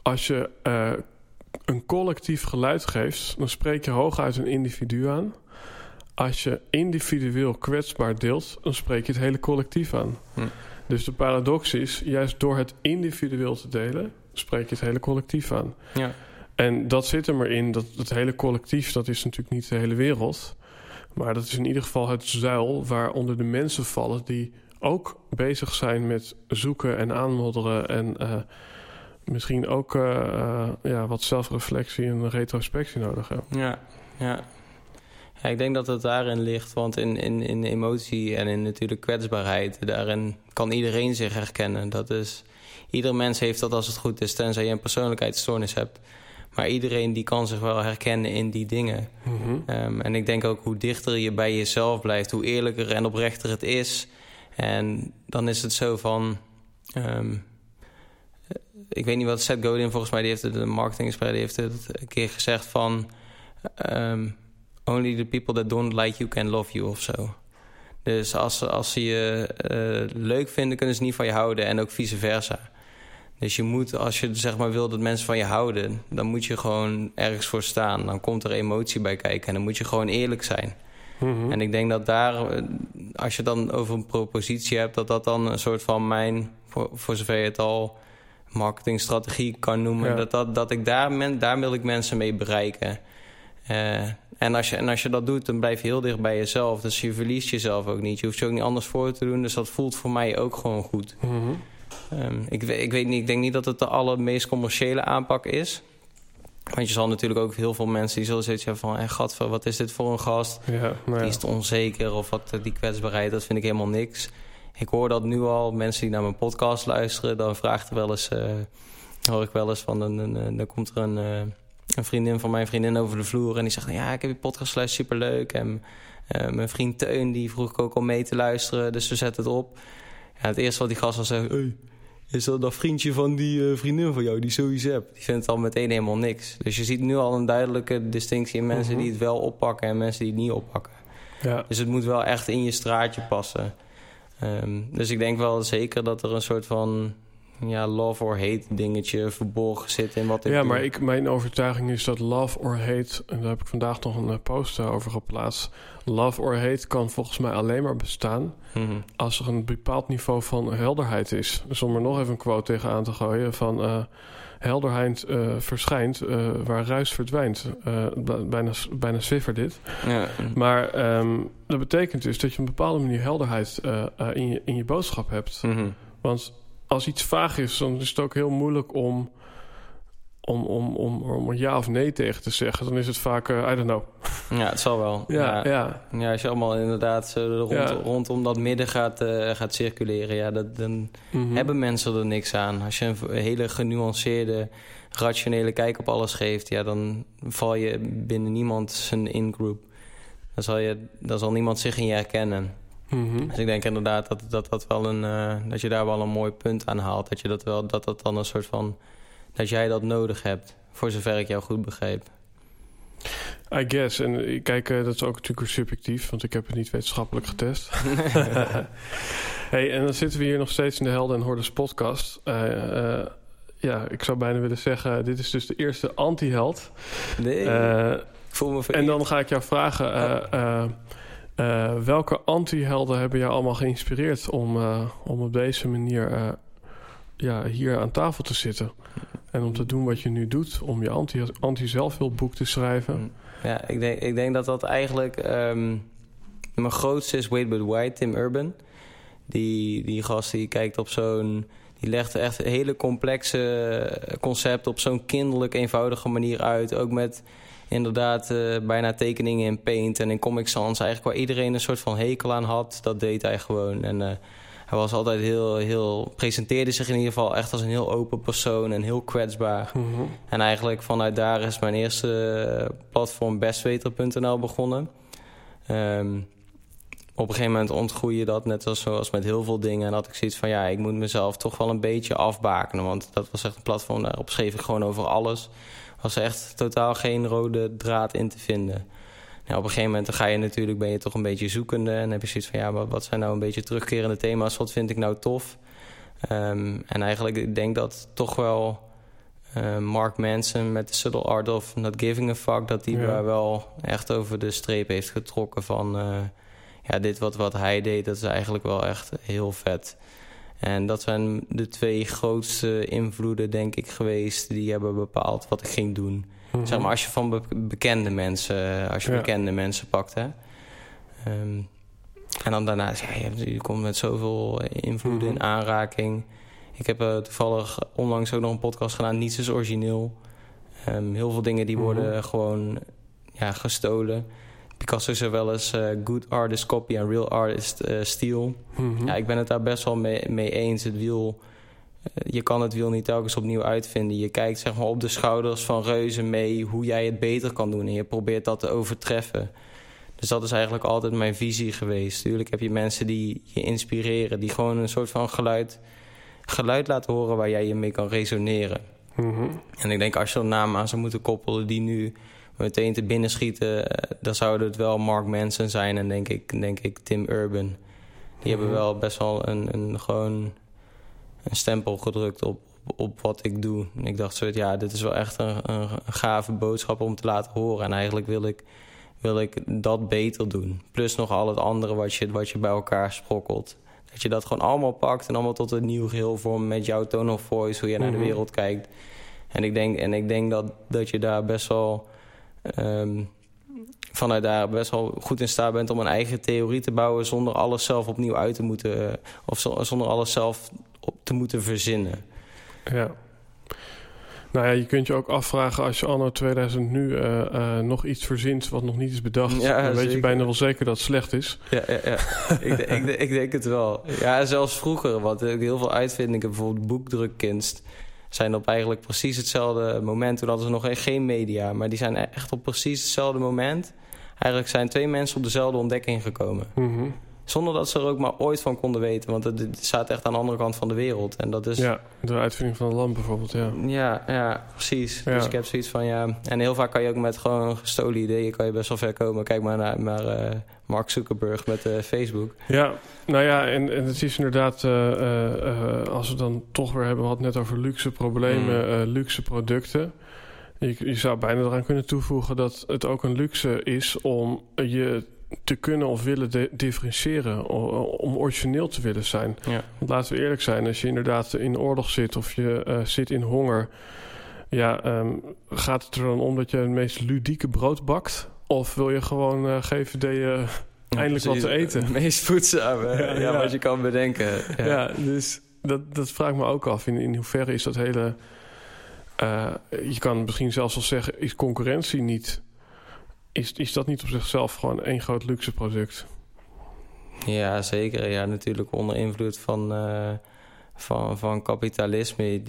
als je een collectief geluid geeft... dan spreek je hooguit een individu aan... Als je individueel kwetsbaar deelt, dan spreek je het hele collectief aan. Hm. Dus de paradox is, juist door het individueel te delen, spreek je het hele collectief aan. Ja. En dat zit er maar in, dat het hele collectief, dat is natuurlijk niet de hele wereld. Maar dat is in ieder geval het zuil waaronder de mensen vallen die ook bezig zijn met zoeken en aanmodderen. En eh, misschien ook eh, eh, ja, wat zelfreflectie en retrospectie nodig hebben. Ja, ja. Ja. Ik denk dat het daarin ligt, want in, in, in emotie en in natuurlijk kwetsbaarheid, daarin kan iedereen zich herkennen. Dat is, ieder mens heeft dat als het goed is, tenzij je een persoonlijkheidsstoornis hebt. Maar iedereen die kan zich wel herkennen in die dingen. Mhm. Ehm, en ik denk ook hoe dichter je bij jezelf blijft, hoe eerlijker en oprechter het is. En dan is het zo van. ehm, ik weet niet wat Seth Godin volgens mij, die heeft het, de marketing-expert, die heeft het een keer gezegd van. ehm, only the people that don't like you can love you of zo. Dus als, ze- als ze je eh, leuk vinden, kunnen ze niet van je houden en ook vice versa. Dus je moet, als je zeg maar wil dat mensen van je houden, dan moet je gewoon ergens voor staan. Dan komt er emotie bij kijken en dan moet je gewoon eerlijk zijn. Mhm. En ik denk dat daar, eh, als je dan over een propositie hebt, dat dat dan een soort van mijn, voor, voor zover je het al marketingstrategie kan noemen, Ja. dat, dat, dat ik daar, men, daar wil ik mensen mee bereiken. Eh, en, als je, en als je dat doet, dan blijf je heel dicht bij jezelf. Dus je verliest jezelf ook niet. Je hoeft je ook niet anders voor te doen. Dus dat voelt voor mij ook gewoon goed. Mhm. Ehm, ik, ik weet niet, ik denk niet dat het de allermeest commerciële aanpak is. Want je zal natuurlijk ook heel veel mensen die zullen zitten van... Hey, gadver, wat is dit voor een gast? Ja, nou Die is te onzeker of wat, die kwetsbaarheid, dat vind ik helemaal niks. Ik hoor dat nu al, mensen die naar mijn podcast luisteren... dan vraagt er wel eens, eh, hoor ik wel eens van... een- dan komt er een, eh, een vriendin van mijn vriendin over de vloer... en die zegt, ja, ik heb je podcast geluisterd, superleuk. En eh, mijn vriend Teun, die vroeg ik ook om mee te luisteren... dus we zetten het op. Ja, het eerste wat die gast al zei... Hey, is dat dat vriendje van die eh, vriendin van jou, die zoiets hebt? Die vindt het al meteen helemaal niks. Dus je ziet nu al een duidelijke distinctie in mensen Mhm. die het wel oppakken... en mensen die het niet oppakken. ja. Dus het moet wel echt in je straatje passen. Ehm, dus ik denk wel zeker dat er een soort van ja, love or hate dingetje verborgen zit in wat ik Ja, doe. maar ik, mijn overtuiging is dat love or hate... en daar heb ik vandaag nog een eh, post over geplaatst... love or hate kan volgens mij alleen maar bestaan... Mhm. als er een bepaald niveau van helderheid is. Dus om er nog even een quote tegenaan te gooien van... eh, helderheid eh, verschijnt waar ruis verdwijnt. Bijna, bijna zwiffer dit. Ja. Maar ehm, dat betekent dus dat je op een bepaalde manier helderheid in, je, in je boodschap hebt. Mhm. Want als iets vaag is, dan is het ook heel moeilijk om, om, om, om, om een ja of nee tegen te zeggen. Dan is het vaak, eh, I don't know. Ja, het zal wel. Ja, ja. ja. als je allemaal inderdaad rond, rondom dat midden gaat, uh, gaat circuleren... Ja, dat, dan mhm. hebben mensen er niks aan. Als je een hele genuanceerde, rationele kijk op alles geeft... Ja, dan val je binnen niemand zijn in-group. Dan, zal je, dan zal niemand zich in je herkennen. Mhm. Dus ik denk inderdaad dat, dat, dat, wel een, uh, dat je daar wel een mooi punt aan haalt. Dat, je dat, wel, dat dat dan een soort van... dat jij dat nodig hebt, voor zover ik jou goed begreep. I guess. En kijk, uh, dat is ook natuurlijk subjectief, want ik heb het niet wetenschappelijk getest. hey, en dan zitten we hier nog steeds in de Helden en Hordes podcast. Uh, ja, ik zou bijna willen zeggen, dit is dus de eerste anti-held. Nee, voel me En dan ga ik jou vragen... welke anti-helden hebben jou allemaal geïnspireerd om, om op deze manier ja, hier aan tafel te zitten? En om te doen wat je nu doet, om je anti-zelfhulpboek anti te schrijven. Mm. Ja, ik denk, ik denk dat dat eigenlijk... Ehm, mijn grootste is Wait But Why, Tim Urban. Die, die gast die kijkt op zo'n... Die legt echt hele complexe concepten op zo'n kinderlijk eenvoudige manier uit. Ook met inderdaad uh, bijna tekeningen in Paint en in Comic Sans. Eigenlijk waar iedereen een soort van hekel aan had, dat deed hij gewoon. En... Uh, hij was altijd heel, heel, presenteerde zich in ieder geval echt als een heel open persoon en heel kwetsbaar. Mhm. En eigenlijk vanuit daar is mijn eerste platform bestweter.nl begonnen. Ehm, op een gegeven moment ontgroei je dat, net als, zoals met heel veel dingen. En had ik zoiets van, ja, ik moet mezelf toch wel een beetje afbakenen. Want dat was echt een platform, daarop schreef ik gewoon over alles. Er was echt totaal geen rode draad in te vinden op een gegeven moment ga je natuurlijk, ben je toch een beetje zoekende. En heb je zoiets van, ja, wat, wat zijn nou een beetje terugkerende thema's? Wat vind ik nou tof? Ehm, en eigenlijk, ik denk dat toch wel uh, Mark Manson met The Subtle Art of Not Giving a Fuck... dat die daar wel echt over de streep heeft getrokken van... Uh, ja, dit wat, wat hij deed, dat is eigenlijk wel echt heel vet. En dat zijn de twee grootste invloeden, denk ik, geweest... die hebben bepaald wat ik ging doen... Mhm. Zeg maar als je van bekende mensen, als je bekende mensen pakt. Hè? Um, en dan daarna, ja, je, je komt met zoveel invloeden in mhm. aanraking. Ik heb uh, toevallig onlangs ook nog een podcast gedaan, Niets is origineel. Um, heel veel dingen die mhm. worden gewoon ja, gestolen. Picasso zei wel eens uh, good artist copy en real artist uh, steal. Ja, ik ben het daar best wel mee, mee eens. Het wiel eh, je kan het wiel niet telkens opnieuw uitvinden. Je kijkt zeg maar, op de schouders van reuzen mee hoe jij het beter kan doen. En je probeert dat te overtreffen. Dus dat is eigenlijk altijd mijn visie geweest. Tuurlijk heb je mensen die je inspireren. Die gewoon een soort van geluid, geluid laten horen waar jij je mee kan resoneren. Mhm. En ik denk als je er naam aan zou moeten koppelen die nu meteen te binnen schieten... Eh, dan zouden het wel Mark Manson zijn en denk ik, denk ik Tim Urban. Die hebben mhm. wel best wel een, een gewoon een stempel gedrukt op, op wat ik doe. En ik dacht zo, ja, dit is wel echt een, een, gave boodschap om te laten horen. En eigenlijk wil ik, wil ik dat beter doen. Plus nog al het andere wat je, wat je bij elkaar sprokkelt. Dat je dat gewoon allemaal pakt en allemaal tot een nieuw geheel vormt met jouw tone of voice, hoe je naar de mhm. wereld kijkt. En ik denk, en ik denk dat, dat je daar best wel um, vanuit daar best wel goed in staat bent om een eigen theorie te bouwen zonder alles zelf opnieuw uit te moeten. Eh, of zonder alles zelf op te moeten verzinnen. Ja. Nou ja, je kunt je ook afvragen als je anno 2000 nu uh, uh, nog iets verzint wat nog niet is bedacht. Ja, dan weet je bijna wel zeker dat het slecht is. Ja, ja, ja. ik, ik, ik, denk het wel. Ja, zelfs vroeger, want heel veel uitvindingen, bijvoorbeeld boekdrukkunst, zijn op eigenlijk precies hetzelfde moment. Toen hadden ze nog geen media, maar die zijn echt op precies hetzelfde moment. Eigenlijk zijn twee mensen op dezelfde ontdekking gekomen. Mm zonder dat ze er ook maar ooit van konden weten. Want het, staat echt aan de andere kant van de wereld. En dat is... Ja, de uitvinding van de lamp bijvoorbeeld, ja. Ja, ja precies. Dus ik heb zoiets van, ja... En heel vaak kan je ook met gewoon gestolen ideeën... kan je best wel ver komen. Kijk maar naar, naar uh, Mark Zuckerberg met uh, Facebook. Ja, nou ja, en, en het is inderdaad... Uh, als we dan toch weer hebben... we hadden net over luxe problemen, mm. luxe producten... Je, je zou bijna eraan kunnen toevoegen dat het ook een luxe is om je te kunnen of willen differentiëren. Om origineel te willen zijn. Ja. Want laten we eerlijk zijn, als je inderdaad in oorlog zit of je uh, zit in honger. Ja, um, gaat het er dan om dat je het meest ludieke brood bakt? Of wil je gewoon uh, dat je eindelijk wat te eten? Het meest voedzame, ja, ja, wat je kan bedenken. Ja, dus dat, dat vraag ik me ook af. In, in hoeverre is dat hele... Uh, je kan misschien zelfs wel zeggen, is concurrentie niet is, is dat niet op zichzelf gewoon één groot luxe product? Ja, zeker. Ja, natuurlijk onder invloed van, uh, van, van kapitalisme.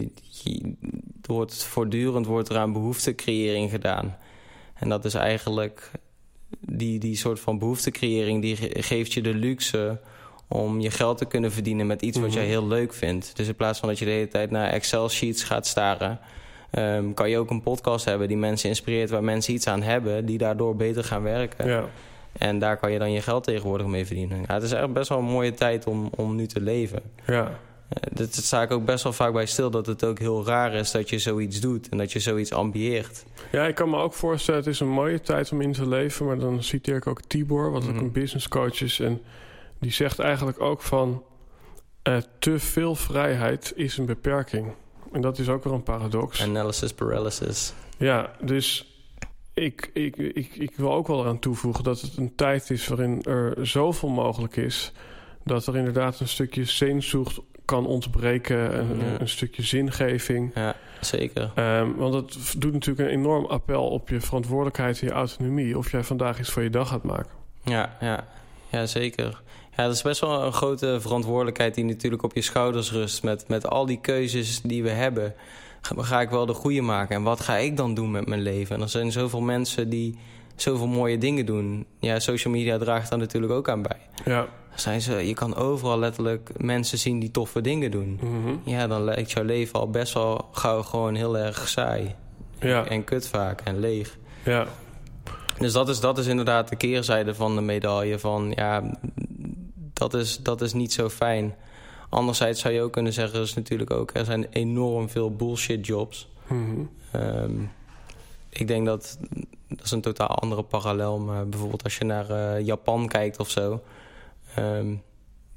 Wordt voortdurend wordt er aan behoeftecreëring gedaan. En dat is eigenlijk die, die soort van behoeftecreëring... die geeft je de luxe om je geld te kunnen verdienen met iets wat mhm. jij heel leuk vindt. Dus in plaats van dat je de hele tijd naar Excel-sheets gaat staren... Um, kan je ook een podcast hebben die mensen inspireert... waar mensen iets aan hebben, die daardoor beter gaan werken. Ja. En daar kan je dan je geld tegenwoordig mee verdienen. Ja, het is echt best wel een mooie tijd om, om nu te leven. Ja. Uh, dat, sta ik ook best wel vaak bij stil... dat het ook heel raar is dat je zoiets doet... en dat je zoiets ambieert. Ja, ik kan me ook voorstellen... het is een mooie tijd om in te leven... maar dan citeer ik ook Tibor, wat ook mhm. een business coach is... en die zegt eigenlijk ook van... Uh, te veel vrijheid is een beperking. En dat is ook weer een paradox. Analysis paralysis. Ja, dus ik, ik, ik, ik wil ook wel eraan toevoegen dat het een tijd is waarin er zoveel mogelijk is. Dat er inderdaad een stukje zeenzocht kan ontbreken. Een, een stukje zingeving. Ja, zeker. Um, want het doet natuurlijk een enorm appel op je verantwoordelijkheid en je autonomie. Of jij vandaag iets voor je dag gaat maken. Ja, ja. ja zeker. Ja, dat is best wel een grote verantwoordelijkheid die natuurlijk op je schouders rust. Met, met al die keuzes die we hebben. Ga, ik wel de goede maken? En wat ga ik dan doen met mijn leven? En er zijn zoveel mensen die zoveel mooie dingen doen. Ja, social media draagt daar natuurlijk ook aan bij. Ja. Zijn ze, je kan overal letterlijk mensen zien die toffe dingen doen. Mhm. Ja, dan lijkt jouw leven al best wel gauw gewoon heel erg saai. Ja. En kut vaak en leeg. Ja. Dus dat is, dat is inderdaad de keerzijde van de medaille. Van ja, dat is, dat is niet zo fijn. Anderzijds zou je ook kunnen zeggen, is natuurlijk ook, er zijn enorm veel bullshit jobs. Mm ik denk dat, dat is een totaal andere parallel, maar bijvoorbeeld als je naar uh, Japan kijkt of zo. Um,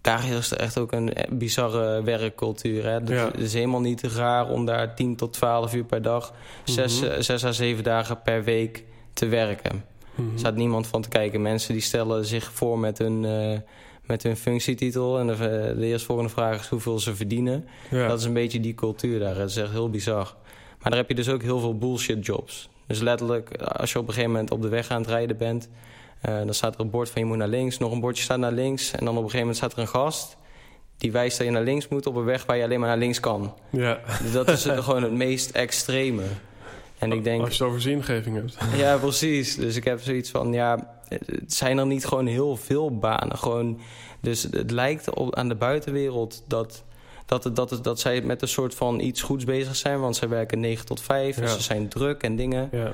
daar is er echt ook een bizarre werkcultuur. Hè? Het is helemaal niet raar om daar 10 tot 12 uur per dag, 6 mm -hmm. à 7 dagen per week te werken. Mm Er staat niemand van te kijken. Mensen die stellen zich voor met hun, uh, met hun functietitel. En de, de eerstvolgende vraag is hoeveel ze verdienen. Dat is een beetje die cultuur daar. Dat is echt heel bizar. Maar daar heb je dus ook heel veel bullshit jobs. Dus letterlijk, als je op een gegeven moment op de weg aan het rijden bent... Uh, dan staat er een bord van je moet naar links. Nog een bordje staat naar links. En dan op een gegeven moment staat er een gast... die wijst dat je naar links moet op een weg waar je alleen maar naar links kan. Ja. Dus dat is gewoon het meest extreme. En ik denk, Als je het over zingeving hebt. Ja, precies. Dus ik heb zoiets van, ja, zijn er niet gewoon heel veel banen? Gewoon, dus het lijkt op, aan de buitenwereld dat, dat, het, dat, het, dat zij met een soort van iets goeds bezig zijn. Want zij werken 9 tot 5, dus ze zijn druk en dingen. Ja.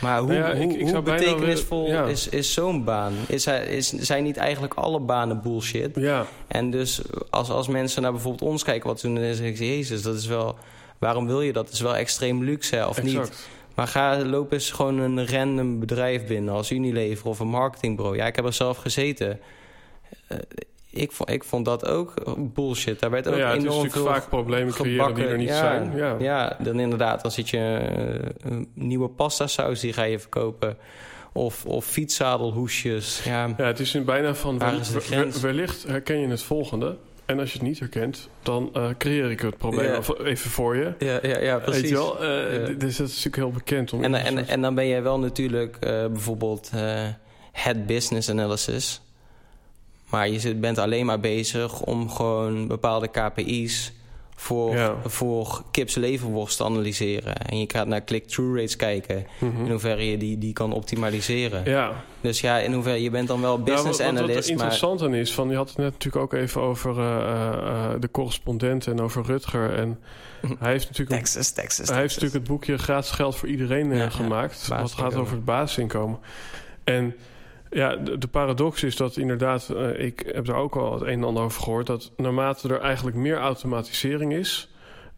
Maar hoe, nou hoe, ik, hoe betekenisvol is, is zo'n baan? Is, is, zijn niet eigenlijk alle banen bullshit? Ja. En dus als, als mensen naar bijvoorbeeld ons kijken... wat ze doen, dan zeg ik... Jezus, dat is wel waarom wil je dat? Het is wel extreem luxe, of niet? Maar ga, loop eens gewoon een random bedrijf binnen als Unilever of een marketingbureau. Ja, ik heb er zelf gezeten. Uh, ik, vond, ik vond dat ook bullshit. Daar werd ook ja, enorm het is veel vaak problemen creëren die er niet zijn. Ja. ja, dan inderdaad, dan zit je uh, een nieuwe pasta saus die ga je verkopen. Of, of fietszadelhoesjes. Ja, ja, het is bijna van... Wellicht herken je het volgende. En als je het niet herkent, dan uh, creëer ik het probleem even voor je. Ja, ja, ja precies. Weet je wel? Uh, Dus dat is natuurlijk heel bekend. Om en, en, en dan ben jij wel natuurlijk uh, bijvoorbeeld het business analysis. Maar je bent alleen maar bezig om gewoon bepaalde KPI's voor, ja. voor kips leverworst te analyseren. En je gaat naar click-through rates kijken. Mhm. In hoeverre je die, die kan optimaliseren. Ja. Dus ja, in hoeverre je bent dan wel business ja, wat, analyst. Wat er interessant aan is, van, je had het net natuurlijk ook even over uh, uh, de correspondent en over Rutger. En hij heeft natuurlijk, Texas, Texas, hij heeft natuurlijk het boekje Gratis Geld voor Iedereen gemaakt. wat gaat over het basisinkomen. En ja, de, paradox is dat inderdaad, uh, ik heb daar ook al het een en ander over gehoord, dat naarmate er eigenlijk meer automatisering is,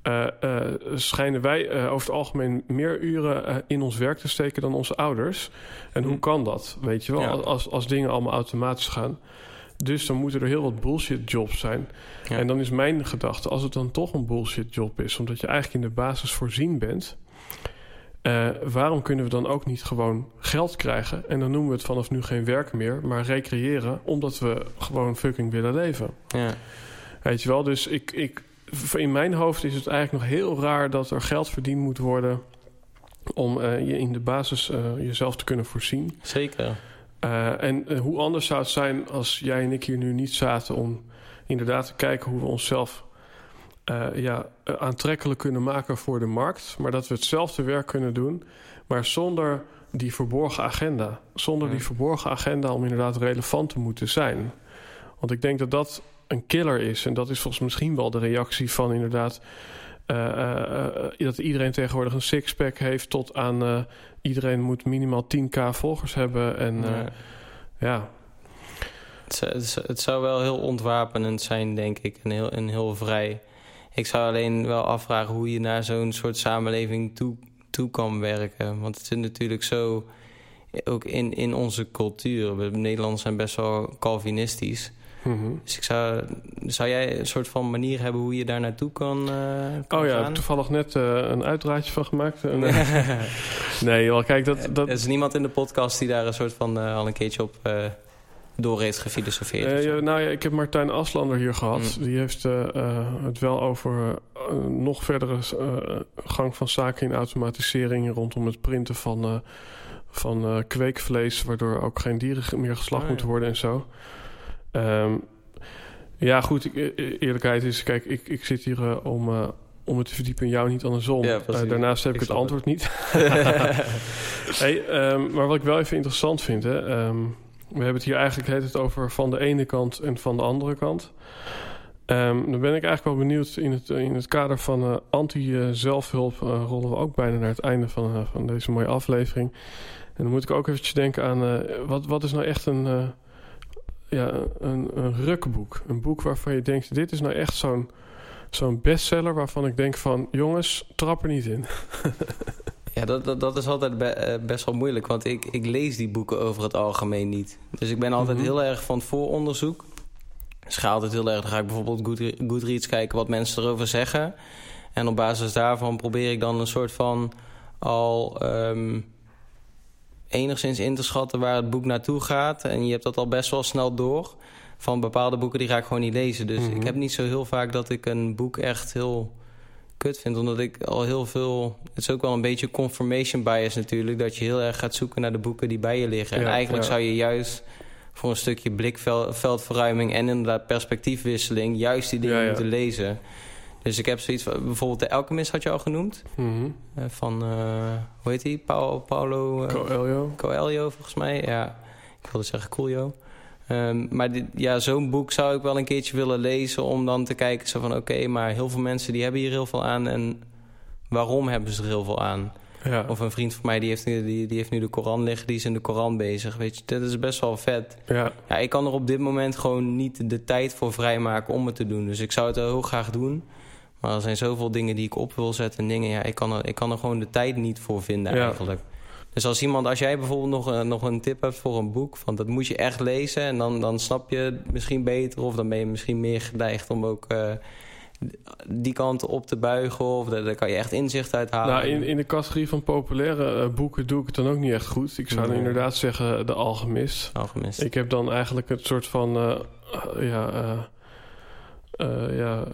uh, uh, schijnen wij over het algemeen meer uren in ons werk te steken dan onze ouders. En hoe hm. kan dat? Weet je wel, als, als dingen allemaal automatisch gaan. Dus dan moeten er heel wat bullshit jobs zijn. En dan is mijn gedachte, als het dan toch een bullshit job is, omdat je eigenlijk in de basis voorzien bent uh, waarom kunnen we dan ook niet gewoon geld krijgen? En dan noemen we het vanaf nu geen werk meer, maar recreëren, omdat we gewoon fucking willen leven. Ja. Weet je wel, dus ik, ik, in mijn hoofd is het eigenlijk nog heel raar dat er geld verdiend moet worden om je in de basis jezelf te kunnen voorzien. Zeker. en hoe anders zou het zijn als jij en ik hier nu niet zaten om inderdaad te kijken hoe we onszelf ja, aantrekkelijk kunnen maken voor de markt, maar dat we hetzelfde werk kunnen doen, maar zonder die verborgen agenda. Zonder die verborgen agenda om inderdaad relevant te moeten zijn. Want ik denk dat dat een killer is. En dat is volgens misschien wel de reactie van inderdaad. Uh, uh, dat iedereen tegenwoordig een sixpack heeft, tot aan iedereen moet minimaal 10k volgers hebben. En ja. Het, het, zou wel heel ontwapenend zijn, denk ik, en heel, en heel vrij. Ik zou alleen wel afvragen hoe je naar zo'n soort samenleving toe toe kan werken. Want het is natuurlijk zo, ook in, in onze cultuur. We Nederlanders zijn best wel Calvinistisch. Mhm. Dus ik zou, zou jij een soort van manier hebben hoe je daar naartoe kan, uh, Oh ja, toevallig net uh, een uitdraadje van gemaakt. nee, wel kijk, dat, dat... Er is niemand in de podcast die daar een soort van uh, al een keertje op door heeft gefilosofeerd? Uh, nou ja, ik heb Martijn Aslander hier gehad. Mm. Die heeft uh, het wel over nog verdere gang van zaken in automatisering rondom het printen van, van kweekvlees, waardoor ook geen dieren meer geslacht oh, moeten worden en zo. Um, ja, goed, e-, e-, eerlijkheid is, kijk, ik, ik zit hier om om het te verdiepen in jou, niet andersom. Ja, uh, daarnaast heb ik, ik het antwoord het. niet. hey, um, maar wat ik wel even interessant vind... Hè, um, we hebben het hier eigenlijk heet het over van de ene kant en van de andere kant. Um, dan ben ik eigenlijk wel benieuwd in het, in het kader van uh, anti-zelfhulp uh, rollen we ook bijna naar het einde van, uh, van deze mooie aflevering. En dan moet ik ook eventjes denken aan wat, wat is nou echt een, ja, een, een rukboek. Een boek waarvan je denkt, dit is nou echt zo'n zo'n bestseller waarvan ik denk van jongens, trap er niet in. Ja, dat, dat, dat is altijd eh, best wel moeilijk, want ik, ik lees die boeken over het algemeen niet. Dus ik ben altijd mhm. heel erg van vooronderzoek. Dus ga altijd heel erg, dan ga ik bijvoorbeeld Goodreads kijken wat mensen erover zeggen. En op basis daarvan probeer ik dan een soort van al um, enigszins in te schatten waar het boek naartoe gaat. En je hebt dat al best wel snel door. Van bepaalde boeken die ga ik gewoon niet lezen. Dus mhm. ik heb niet zo heel vaak dat ik een boek echt heel kut vind. Omdat ik al heel veel... Het is ook wel een beetje confirmation bias natuurlijk. Dat je heel erg gaat zoeken naar de boeken die bij je liggen. en eigenlijk zou je juist voor een stukje blikveldverruiming... en inderdaad perspectiefwisseling... juist die dingen moeten lezen. Dus ik heb zoiets van... Bijvoorbeeld de Alchemist had je al genoemd. Mhm. Eh, van, uh, hoe heet die? Paolo... Uh, Coelho. Coelho, volgens mij. Ja, ik wilde zeggen Coolio. Um, maar dit, ja, zo'n boek zou ik wel een keertje willen lezen... om dan te kijken zo van... oké, maar heel veel mensen die hebben hier heel veel aan... en waarom hebben ze er heel veel aan? Ja. Of een vriend van mij die heeft, die, die heeft nu de Koran liggen... die is in de Koran bezig, weet je. Dat is best wel vet. Ja. ja, ik kan er op dit moment gewoon niet de tijd voor vrijmaken om het te doen. Dus ik zou het heel graag doen... Maar er zijn zoveel dingen die ik op wil zetten. Dingen, ja, ik kan er, ik kan er gewoon de tijd niet voor vinden ja. eigenlijk. Dus als iemand, als jij bijvoorbeeld nog, uh, nog een tip hebt voor een boek, van dat moet je echt lezen en dan, dan snap je het misschien beter of dan ben je misschien meer geneigd om ook uh, die kant op te buigen of daar, kan je echt inzicht uit halen. Nou, in, in de categorie van populaire uh, boeken doe ik het dan ook niet echt goed. Ik zou inderdaad zeggen de Alchemist. Alchemist. Ik heb dan eigenlijk het soort van, ja, ja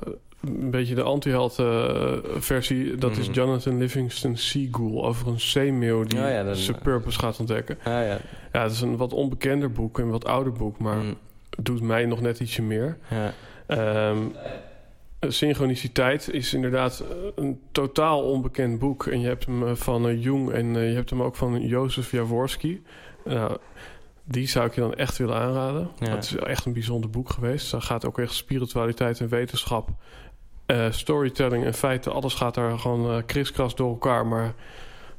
een beetje de anti-held-versie. dat is mhm. Jonathan Livingston Seagull over een zeemeeuw die oh ja, zijn purpose gaat ontdekken. Ah, ja. ja, het is een wat onbekender boek, een wat ouder boek, maar mm. doet mij nog net ietsje meer. Ja. Um, Synchroniciteit is inderdaad een totaal onbekend boek. En je hebt hem eh, van uh, Jung en uh, je hebt hem ook van Jozef Jaworski. Nou, die zou ik je dan echt willen aanraden. Ja. Dat is echt een bijzonder boek geweest. Dan gaat ook echt spiritualiteit en wetenschap uh, storytelling en feiten, alles gaat daar gewoon uh, kriskras door elkaar. Maar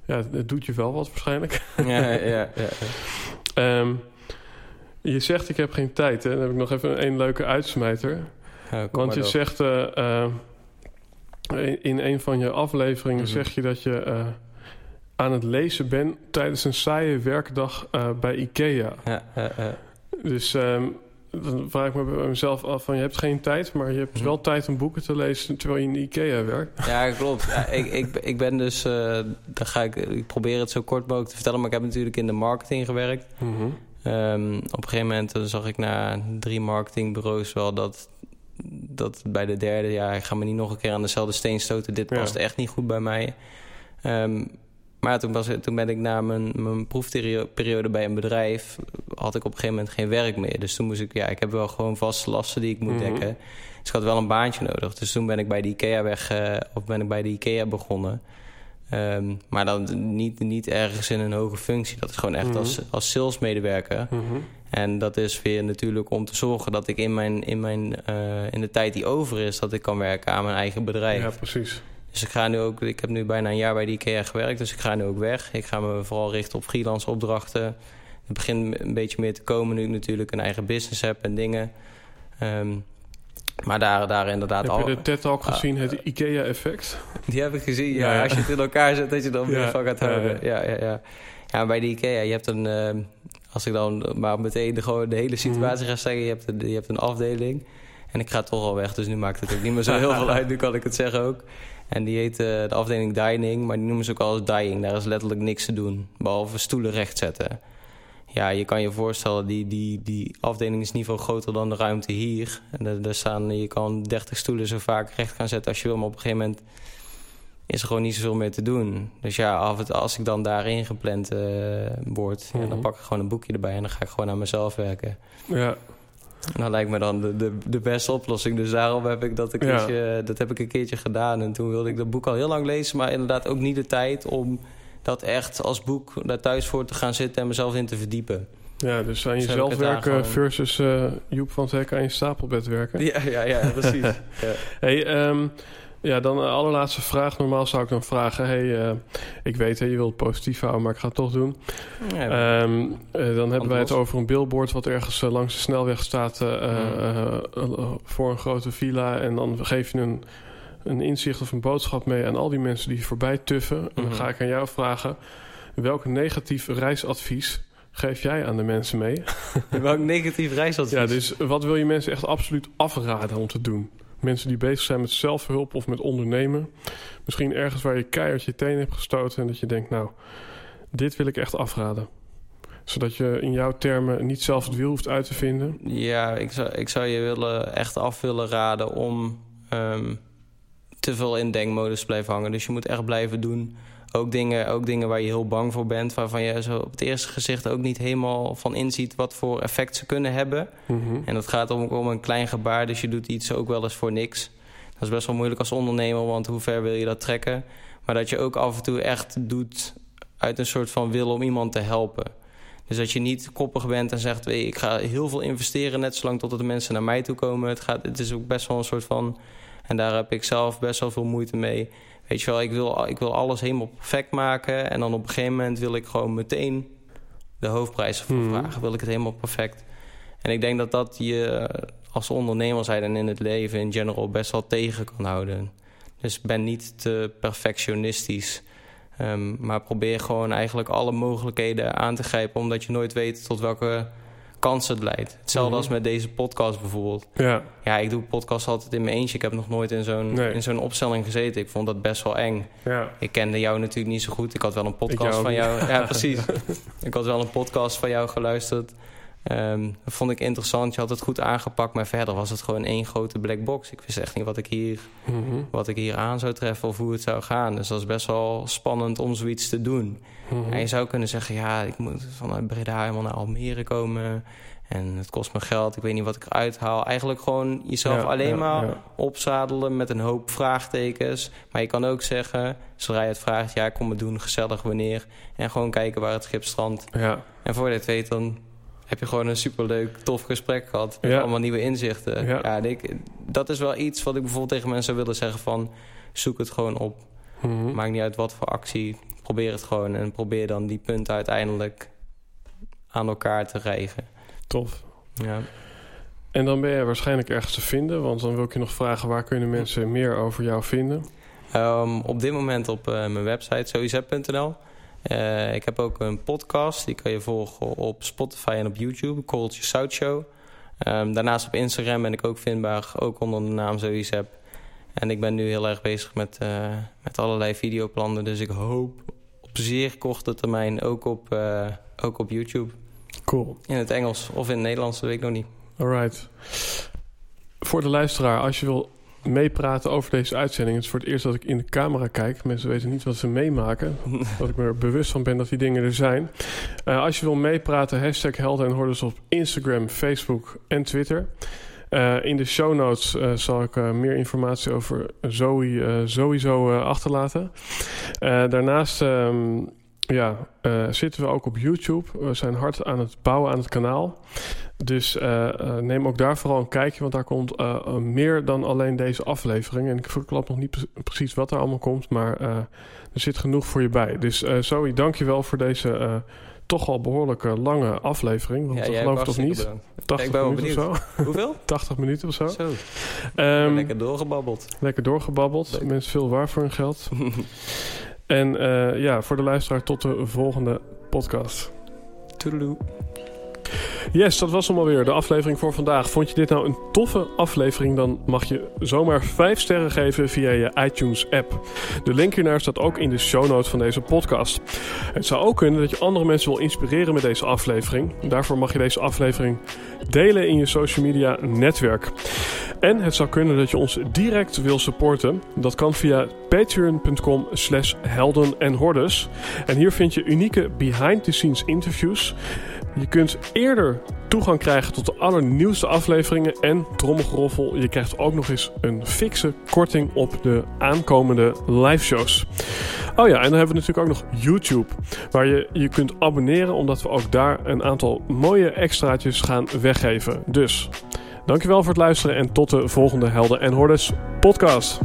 ja, het doet je wel wat waarschijnlijk. Ja, ja, ja. um, je zegt ik heb geen tijd. Hè? Dan heb ik nog even een, leuke uitsmijter. Want je zegt uh, in een van je afleveringen mm -hmm. zeg je dat je aan het lezen bent tijdens een saaie werkdag bij IKEA. Ja, dus um, dan vraag ik me bij mezelf af van je hebt geen tijd, maar je hebt mhm. wel tijd om boeken te lezen terwijl je in de IKEA werkt. Ja, klopt. Ja, ik, ik, ik ben dus, uh, dan ga ik, ik probeer het zo kort mogelijk te vertellen, maar ik heb natuurlijk in de marketing gewerkt. Mm um, op een gegeven moment zag ik na drie marketingbureaus wel dat, dat bij de derde, ja, ik ga me niet nog een keer aan dezelfde steen stoten. Dit past echt niet goed bij mij. Um, Maar toen, was, toen ben ik na mijn, mijn proefperiode bij een bedrijf... had ik op een gegeven moment geen werk meer. Dus toen moest ik... Ja, ik heb wel gewoon vaste lasten die ik moet Mhm. dekken. Dus ik had wel een baantje nodig. Dus toen ben ik bij de IKEA weg... eh, of ben ik bij de IKEA begonnen. Ehm, maar dan niet, niet ergens in een hoge functie. Dat is gewoon echt Mhm. als, als salesmedewerker. Mhm. En dat is weer natuurlijk om te zorgen dat ik in, mijn, in, mijn, eh, in de tijd die over is... dat ik kan werken aan mijn eigen bedrijf. Ja, precies. Dus ik ga nu ook, ik heb nu bijna een jaar bij de IKEA gewerkt, dus ik ga nu ook weg. Ik ga me vooral richten op freelance opdrachten. Het begint een beetje meer te komen nu ik natuurlijk een eigen business heb en dingen. Ehm, maar daar, daar inderdaad Heb al. je de TED-talk Ah, gezien, het IKEA-effect? Die heb ik gezien. Ja, als je het in elkaar zet, dat je dan meer Ja, van gaat houden. Ja, ja, ja. ja. bij de IKEA, je hebt een. ehm, als ik dan maar meteen de, gewoon de hele situatie ga zeggen, je hebt, een, je hebt een afdeling. En ik ga toch al weg, dus nu maakt het ook niet meer zo heel veel uit. Nu kan ik het zeggen ook. En die heet eh, de afdeling dining, maar die noemen ze ook al als dying. Daar is letterlijk niks te doen, behalve stoelen rechtzetten. Ja, je kan je voorstellen, die, die, die afdeling is niet veel groter dan de ruimte hier. En daar, staan, je kan 30 stoelen zo vaak recht gaan zetten als je wil. Maar op een gegeven moment is er gewoon niet zoveel meer te doen. Dus ja, af toe, als ik dan daarin gepland eh, word... ja, Mhm. dan pak ik gewoon een boekje erbij en dan ga ik gewoon aan mezelf werken. Ja, Dat lijkt me dan de, de, de beste oplossing. Dus daarom heb ik dat een, Ja. keertje, dat heb ik een keertje gedaan. En toen wilde ik dat boek al heel lang lezen... maar inderdaad ook niet de tijd om dat echt als boek daar thuis voor te gaan zitten... en mezelf in te verdiepen. ja dus aan Dus jezelf werken gewoon- versus eh, Joep van Zek aan je stapelbed werken. Ja, ja, ja, precies. ja. Hey, ehm, ja, dan een allerlaatste vraag. Normaal zou ik dan vragen... Hey, eh, ik weet, hè, je wilt het positief houden, maar ik ga het toch doen. Ja, Ehm, eh, dan hebben wij het over een billboard... wat ergens eh, langs de snelweg staat eh, Hmm. eh, eh, voor een grote villa. En dan geef je een, een inzicht of een boodschap mee... aan al die mensen die voorbij tuffen. En dan Mhm. ga ik aan jou vragen... welk negatief reisadvies geef jij aan de mensen mee? Welk negatief reisadvies? Ja, dus wat wil je mensen echt absoluut afraden om te doen? Mensen die bezig zijn met zelfhulp of met ondernemen. Misschien ergens waar je keihard je tenen hebt gestoten... en dat je denkt, nou, dit wil ik echt afraden. Zodat je in jouw termen niet zelf het wiel hoeft uit te vinden. Ja, ik zou, ik zou je willen, echt af willen raden om ehm, te veel in denkmodus te blijven hangen. Dus je moet echt blijven doen. Ook dingen, ook dingen waar je heel bang voor bent, waarvan je zo op het eerste gezicht ook niet helemaal van inziet wat voor effect ze kunnen hebben. Mhm. En dat gaat om, om een klein gebaar, dus je doet iets ook wel eens voor niks. Dat is best wel moeilijk als ondernemer, want hoe ver wil je dat trekken? Maar dat je ook af en toe echt doet uit een soort van wil om iemand te helpen. Dus dat je niet koppig bent en zegt... Hey, ik ga heel veel investeren, net zolang totdat de mensen naar mij toe komen. Het, gaat, het is ook best wel een soort van... En daar heb ik zelf best wel veel moeite mee. Weet je wel, ik wil, ik wil alles helemaal perfect maken. En dan op een gegeven moment wil ik gewoon meteen de hoofdprijs ervoor Mhm. vragen. Wil ik het helemaal perfect. En ik denk dat dat je als ondernemer zijn en in het leven in general best wel tegen kan houden. Dus ben niet te perfectionistisch. Ehm, maar probeer gewoon eigenlijk alle mogelijkheden aan te grijpen... omdat je nooit weet tot welke kans het leidt. Hetzelfde Mhm. als met deze podcast bijvoorbeeld. Ja, Ja, ik doe podcasts altijd in mijn eentje. Ik heb nog nooit in zo'n Nee. in zo'n opstelling gezeten. Ik vond dat best wel eng. ja. Ik kende jou natuurlijk niet zo goed. Ik had wel een podcast jou van jou. Ja, precies. ik had wel een podcast van jou geluisterd. Ehm, dat vond ik interessant. Je had het goed aangepakt. Maar verder was het gewoon één grote black box. Ik wist echt niet wat ik hier, Mhm. wat ik hier aan zou treffen of hoe het zou gaan. Dus dat is best wel spannend om zoiets te doen. Mhm. En je zou kunnen zeggen, ja, ik moet vanuit Breda helemaal naar Almere komen. En het kost me geld. Ik weet niet wat ik eruit haal. Eigenlijk gewoon jezelf Ja, alleen ja, maar ja. opzadelen met een hoop vraagtekens. Maar je kan ook zeggen, zodra je het vraagt, ja, kom het doen, gezellig, wanneer. En gewoon kijken waar het schip strandt. Ja, En voor je het weet, dan heb je gewoon een superleuk, tof gesprek gehad. Met Ja. allemaal nieuwe inzichten. Ja. Ik, dat is wel iets wat ik bijvoorbeeld tegen mensen zou willen zeggen van... zoek het gewoon op. Mhm. Maakt niet uit wat voor actie. Probeer het gewoon. En probeer dan die punten uiteindelijk aan elkaar te rijgen. tof. Ja. En dan ben je waarschijnlijk ergens te vinden. Want dan wil ik je nog vragen... waar kunnen mensen meer over jou vinden? Ehm, op dit moment op eh, mijn website sowieso.nl. Eh, ik heb ook een podcast. Die kan je volgen op Spotify en op YouTube. Korreltje South Show. Ehm, daarnaast op Instagram ben ik ook vindbaar. Ook onder de naam Zoizep. En ik ben nu heel erg bezig met, eh, met allerlei videoplannen. Dus ik hoop op zeer korte termijn ook op, eh, ook op YouTube. Cool. In het Engels of in het Nederlands, dat weet ik nog niet. Alright. Voor de luisteraar, als je wil meepraten over deze uitzending. Het is voor het eerst dat ik in de camera kijk. Mensen weten niet wat ze meemaken. dat ik me er bewust van ben dat die dingen er zijn. Uh, als je wil meepraten, hashtag Helden en Hordes op Instagram, Facebook en Twitter. Uh, in de show notes uh, zal ik uh, meer informatie over Zoe sowieso achterlaten. daarnaast um, ja, zitten we ook op YouTube. We zijn hard aan het bouwen aan het kanaal. Dus neem ook daar vooral een kijkje, want daar komt meer dan alleen deze aflevering. En ik verklap nog niet precies wat er allemaal komt, maar er zit genoeg voor je bij. Dus Zoe, dank je wel voor deze toch al behoorlijk lange aflevering. Want ja, geloof ik toch niet? 80 minuten of zo. Hoeveel? 80 minuten of zo. zo. Um, lekker doorgebabbeld. Lekker doorgebabbeld. Mensen veel waar voor hun geld. en uh, ja, voor de luisteraar tot de volgende podcast. Toedeloe. Yes, dat was hem alweer, de aflevering voor vandaag. Vond je dit nou een toffe aflevering? Dan mag je zomaar 5 sterren geven via je iTunes-app. De link hiernaar staat ook in de show notes van deze podcast. Het zou ook kunnen dat je andere mensen wil inspireren met deze aflevering. Daarvoor mag je deze aflevering delen in je social media netwerk. En het zou kunnen dat je ons direct wil supporten. Dat kan via patreon.com slash helden en hordes. En hier vind je unieke behind-the-scenes interviews... Je kunt eerder toegang krijgen tot de allernieuwste afleveringen en trommelgeroffel. Je krijgt ook nog eens een fikse korting op de aankomende live shows. Oh ja, en dan hebben we natuurlijk ook nog YouTube, waar je je kunt abonneren, omdat we ook daar een aantal mooie extraatjes gaan weggeven. Dus dankjewel voor het luisteren en tot de volgende Helden en Hordes podcast.